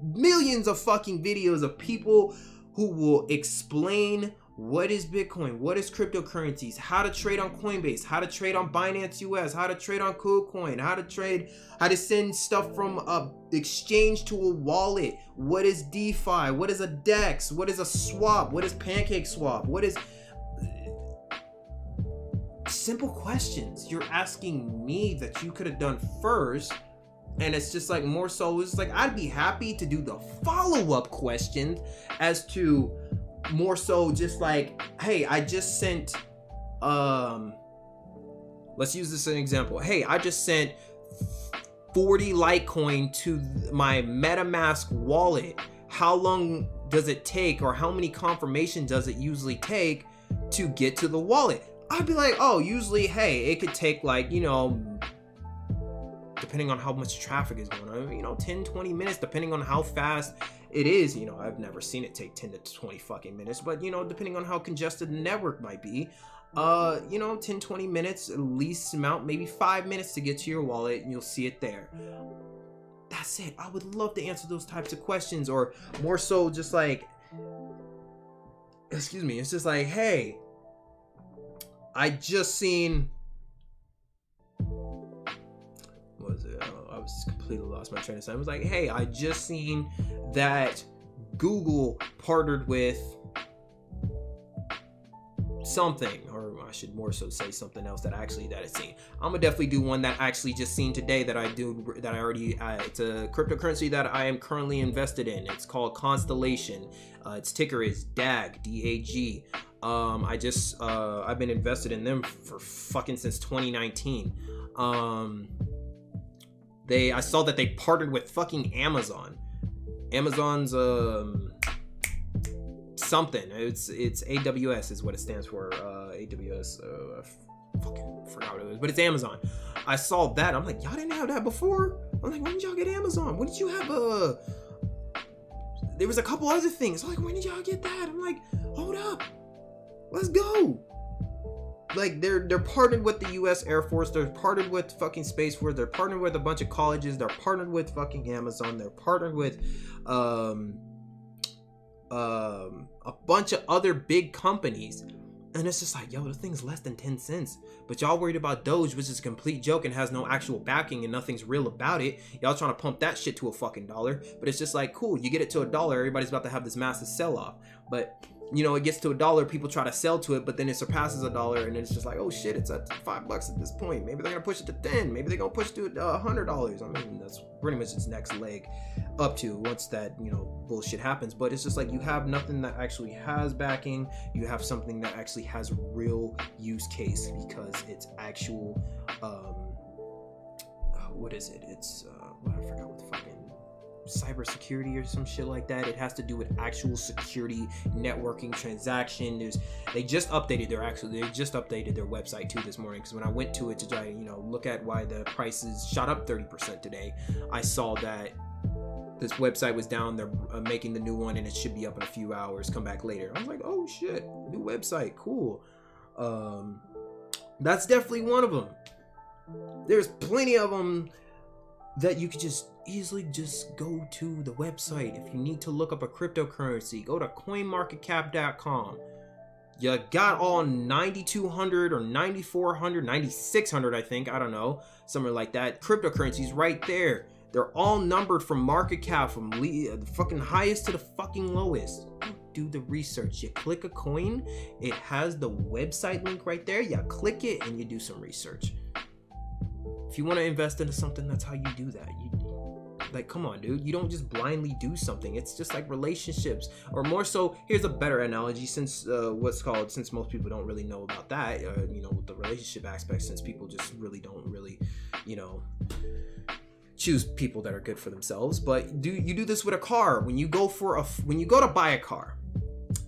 millions of fucking videos of people who will explain what is Bitcoin? What is cryptocurrencies? How to trade on Coinbase? How to trade on Binance US? How to trade on KuCoin? How to trade? How to send stuff from a exchange to a wallet? What is DeFi? What is a DEX? What is a swap? What is Pancake Swap? What is simple questions you're asking me that you could have done first? And it's just like more so, it's like I'd be happy to do the follow up questions as to more so just like, hey, I just sent um let's use this as an example. Hey, I just sent 40 Litecoin to my MetaMask wallet. How long does it take or how many confirmations does it usually take to get to the wallet? I'd be like, oh, usually, hey, it could take like, you know, depending on how much traffic is going on, you know, 10, 20 minutes, depending on how fast it is, you know, I've never seen it take 10 to 20 fucking minutes, but you know, depending on how congested the network might be, uh, you know, 10, 20 minutes, at least amount, maybe five minutes to get to your wallet and you'll see it there. That's it. I would love to answer those types of questions or more so just like, excuse me, it's just like, hey, I just seen was it? I was completely lost my train of thought. I was like, hey, I just seen that Google partnered with something, or I should more so say something else that actually that I've seen. I'm gonna definitely do one that I actually just seen today that I do that I already. Uh, it's a cryptocurrency that I am currently invested in. It's called Constellation. Uh, its ticker is DAG. D A G. Um, I just uh, I've been invested in them for fucking since 2019. Um, they I saw that they partnered with fucking Amazon. Amazon's um something. It's it's AWS is what it stands for. Uh, AWS. Uh, fucking forgot what it was, but it's Amazon. I saw that. I'm like, y'all didn't have that before. I'm like, when did y'all get Amazon? When did you have a? There was a couple other things. I'm like, when did y'all get that? I'm like, hold up, let's go. Like they're they're partnered with the U.S. Air Force. They're partnered with fucking Space Force. They're partnered with a bunch of colleges. They're partnered with fucking Amazon. They're partnered with um um a bunch of other big companies and it's just like, yo, the thing's less than 10 cents. But y'all worried about Doge, which is a complete joke and has no actual backing and nothing's real about it. Y'all trying to pump that shit to a fucking dollar. But it's just like, cool, you get it to a dollar, everybody's about to have this massive sell off. But you know, it gets to a dollar, people try to sell to it, but then it surpasses a dollar, and it's just like, oh shit, it's at five bucks at this point. Maybe they're gonna push it to ten. Maybe they're gonna push it to a hundred dollars. I mean, that's pretty much its next leg up to once that you know bullshit happens. But it's just like you have nothing that actually has backing. You have something that actually has real use case because it's actual. Um, what is it? It's uh, I forgot what the fucking cybersecurity or some shit like that. It has to do with actual security, networking, transaction. There's they just updated their actually they just updated their website too this morning because when I went to it to try you know look at why the prices shot up 30% today, I saw that this website was down. They're uh, making the new one and it should be up in a few hours. Come back later. I was like, oh shit, new website, cool. Um, that's definitely one of them. There's plenty of them that you could just easily just go to the website. If you need to look up a cryptocurrency, go to coinmarketcap.com. You got all 9200 or 9400, 9600, I think, I don't know, somewhere like that. Cryptocurrencies right there. They're all numbered from market cap, from le- uh, the fucking highest to the fucking lowest. Do the research. You click a coin, it has the website link right there. You click it and you do some research. If you want to invest into something, that's how you do that. You like, come on, dude. You don't just blindly do something. It's just like relationships, or more so. Here's a better analogy, since uh, what's called, since most people don't really know about that, uh, you know, with the relationship aspect, since people just really don't really, you know, choose people that are good for themselves. But do you do this with a car? When you go for a, when you go to buy a car,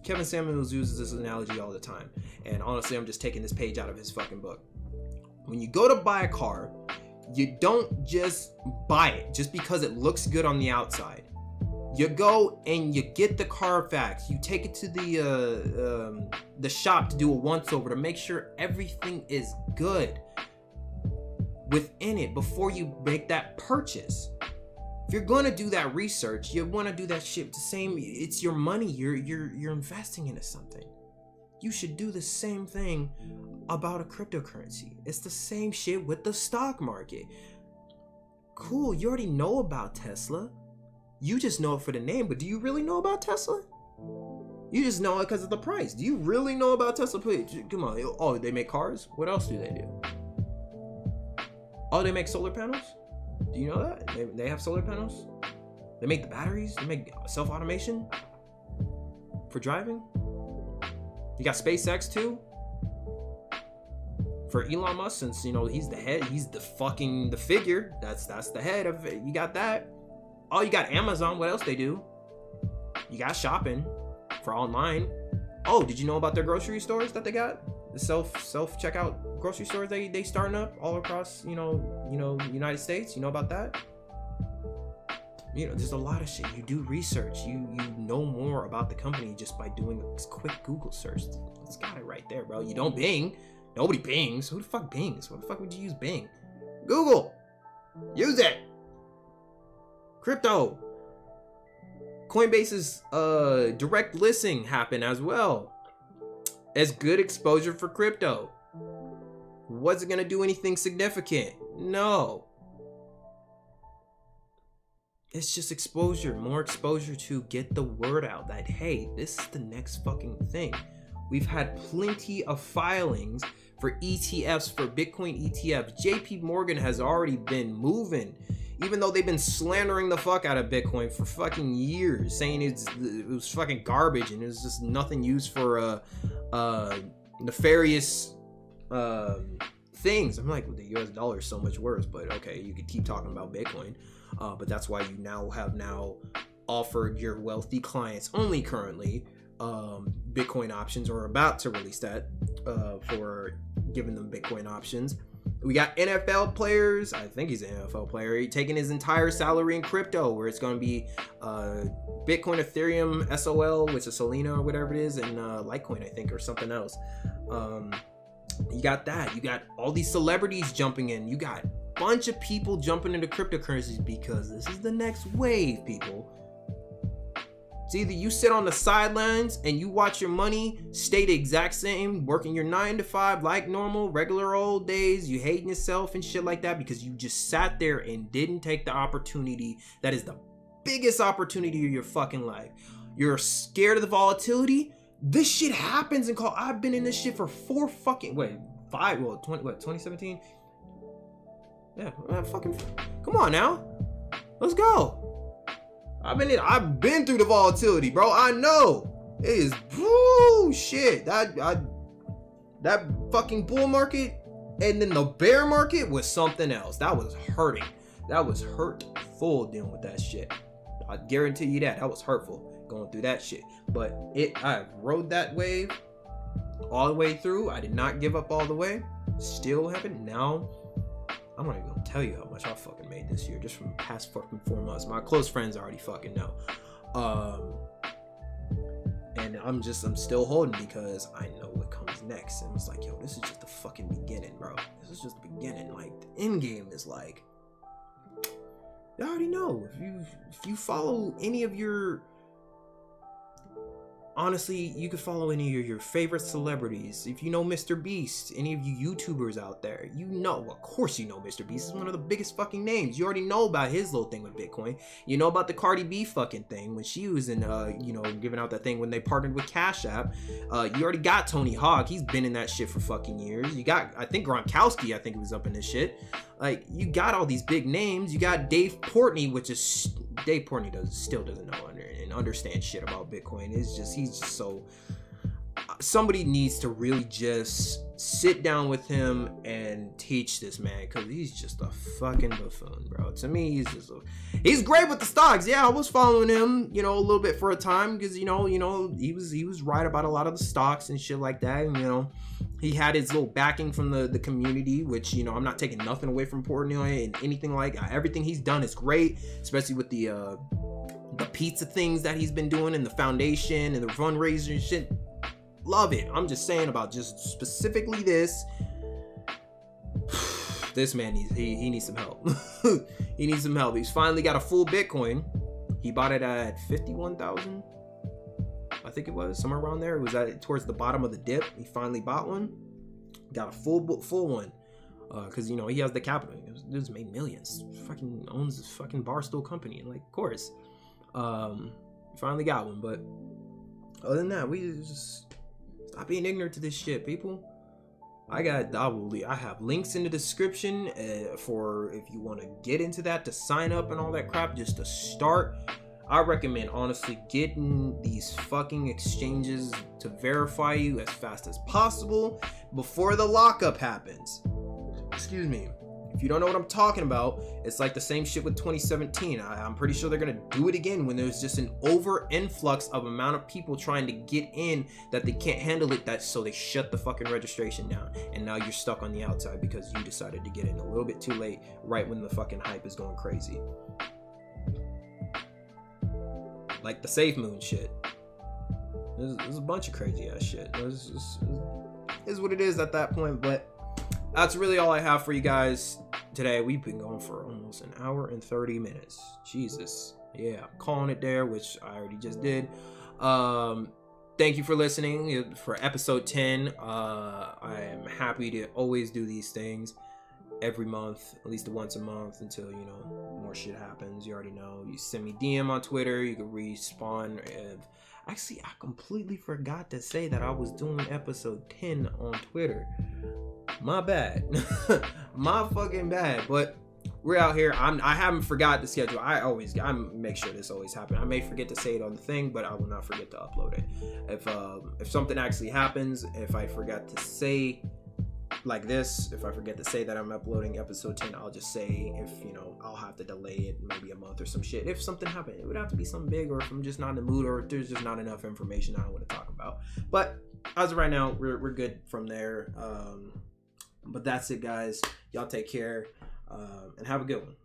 Kevin Samuels uses this analogy all the time, and honestly, I'm just taking this page out of his fucking book. When you go to buy a car, you don't just buy it just because it looks good on the outside. You go and you get the Carfax. You take it to the uh, um, the shop to do a once over to make sure everything is good within it before you make that purchase. If you're gonna do that research, you want to do that shit the same. It's your money. You're you're you're investing into something. You should do the same thing about a cryptocurrency. It's the same shit with the stock market. Cool, you already know about Tesla. You just know it for the name, but do you really know about Tesla? You just know it because of the price. Do you really know about Tesla? Please, come on. Oh, they make cars? What else do they do? Oh, they make solar panels? Do you know that? They, they have solar panels? They make the batteries? They make self automation for driving? You got SpaceX too? for Elon Musk since you know he's the head, he's the fucking the figure. That's that's the head of it. You got that. Oh, you got Amazon. What else they do? You got shopping for online. Oh, did you know about their grocery stores that they got? The self self checkout grocery stores they they starting up all across you know you know United States. You know about that? You know there's a lot of shit you do research you you know more about the company just by doing a quick google search it's got it right there bro you don't bing Nobody bings. Who the fuck bings? What the fuck would you use Bing? Google. Use it. Crypto. Coinbase's uh, direct listing happened as well. As good exposure for crypto. Was it gonna do anything significant? No. It's just exposure, more exposure to get the word out that hey, this is the next fucking thing. We've had plenty of filings for ETFs, for Bitcoin ETFs. JP Morgan has already been moving, even though they've been slandering the fuck out of Bitcoin for fucking years, saying it's it was fucking garbage and it was just nothing used for uh, uh, nefarious uh, things. I'm like, well, the US dollar is so much worse, but okay, you could keep talking about Bitcoin. Uh, but that's why you now have now offered your wealthy clients only currently um, Bitcoin options or about to release that uh, for giving them Bitcoin options. We got NFL players. I think he's an NFL player. taking his entire salary in crypto, where it's going to be uh, Bitcoin, Ethereum, SOL, which is Solana or whatever it is, and uh, Litecoin, I think, or something else. Um, you got that. You got all these celebrities jumping in. You got bunch of people jumping into cryptocurrencies because this is the next wave, people. It's either you sit on the sidelines and you watch your money stay the exact same, working your nine to five like normal, regular old days, you hating yourself and shit like that because you just sat there and didn't take the opportunity that is the biggest opportunity of your fucking life. You're scared of the volatility. This shit happens and call. I've been in this shit for four fucking wait five well twenty what 2017. Yeah, fucking come on now, let's go. I've been in, I've been through the volatility, bro. I know it is whoo shit. That I that fucking bull market and then the bear market was something else. That was hurting. That was hurtful dealing with that shit. I guarantee you that. That was hurtful going through that shit. But it I rode that wave all the way through. I did not give up all the way. Still haven't. Now I'm not even gonna tell you how much I fucking made this year just from past fucking four months. My close friends already fucking know. Um, and I'm just I'm still holding because I know what comes next. And it's like, yo, this is just the fucking beginning, bro. This is just the beginning. Like the end game is like, you already know if you if you follow any of your honestly, you could follow any of your favorite celebrities. If you know Mr. Beast, any of you YouTubers out there, you know, of course you know Mr. Beast is one of the biggest fucking names. You already know about his little thing with Bitcoin. You know about the Cardi B fucking thing when she was in, uh, you know, giving out that thing when they partnered with Cash App. Uh, you already got Tony Hawk. He's been in that shit for fucking years. You got, I think Gronkowski, I think he was up in this shit. Like, you got all these big names. You got Dave Portnoy, which is Dave Portnoy does still doesn't know under and understand shit about Bitcoin. It's just he's just so somebody needs to really just sit down with him and teach this man because he's just a fucking buffoon, bro. To me, he's just a, he's great with the stocks. Yeah, I was following him, you know, a little bit for a time because you know, you know, he was he was right about a lot of the stocks and shit like that. And you know, he had his little backing from the the community, which you know, I'm not taking nothing away from Portnoy and anything like everything he's done is great, especially with the uh the pizza things that he's been doing and the foundation and the fundraiser and shit love it. I'm just saying about just specifically this. this man needs he, he needs some help. he needs some help. He's finally got a full Bitcoin. He bought it at 51,000. I think it was somewhere around there. It was at towards the bottom of the dip. He finally bought one. Got a full full one. Uh, cause you know he has the capital. This made millions. Fucking owns this fucking barstool company. Like, of course. Um, finally got one, but other than that, we just Stop being ignorant to this shit, people. I got I will I have links in the description uh, for if you want to get into that to sign up and all that crap just to start. I recommend honestly getting these fucking exchanges to verify you as fast as possible before the lockup happens. Excuse me. If you don't know what I'm talking about, it's like the same shit with 2017. I, am pretty sure they're gonna do it again when there's just an over influx of amount of people trying to get in that they can't handle it. That so they shut the fucking registration down, and now you're stuck on the outside because you decided to get in a little bit too late, right when the fucking hype is going crazy. Like the Safe Moon shit. There's, there's a bunch of crazy ass shit. It's, it's, it's what it is at that point, but that's really all I have for you guys today. We've been going for almost an hour and 30 minutes. Jesus. Yeah, calling it there, which I already just did. Um, thank you for listening for episode 10. Uh, I am happy to always do these things every month, at least once a month until, you know, more shit happens. You already know. You send me DM on Twitter. You can respawn. If... Actually, I completely forgot to say that I was doing episode 10 on Twitter. My bad. My fucking bad but we're out here. I'm i haven't forgot the schedule. I always i make sure this always happens i may forget to say it on the thing but i will not forget to upload it. If um if something actually happens if i forgot to say like this if i forget to say that i'm uploading episode 10 i'll just say if you know i'll have to delay it maybe a month or some shit if something happened it would have to be something big or if i'm just not in the mood or if there's just not enough information i don't want to talk about but as of right now we're, we're good from there um But that's it, guys. Y'all take care uh, and have a good one.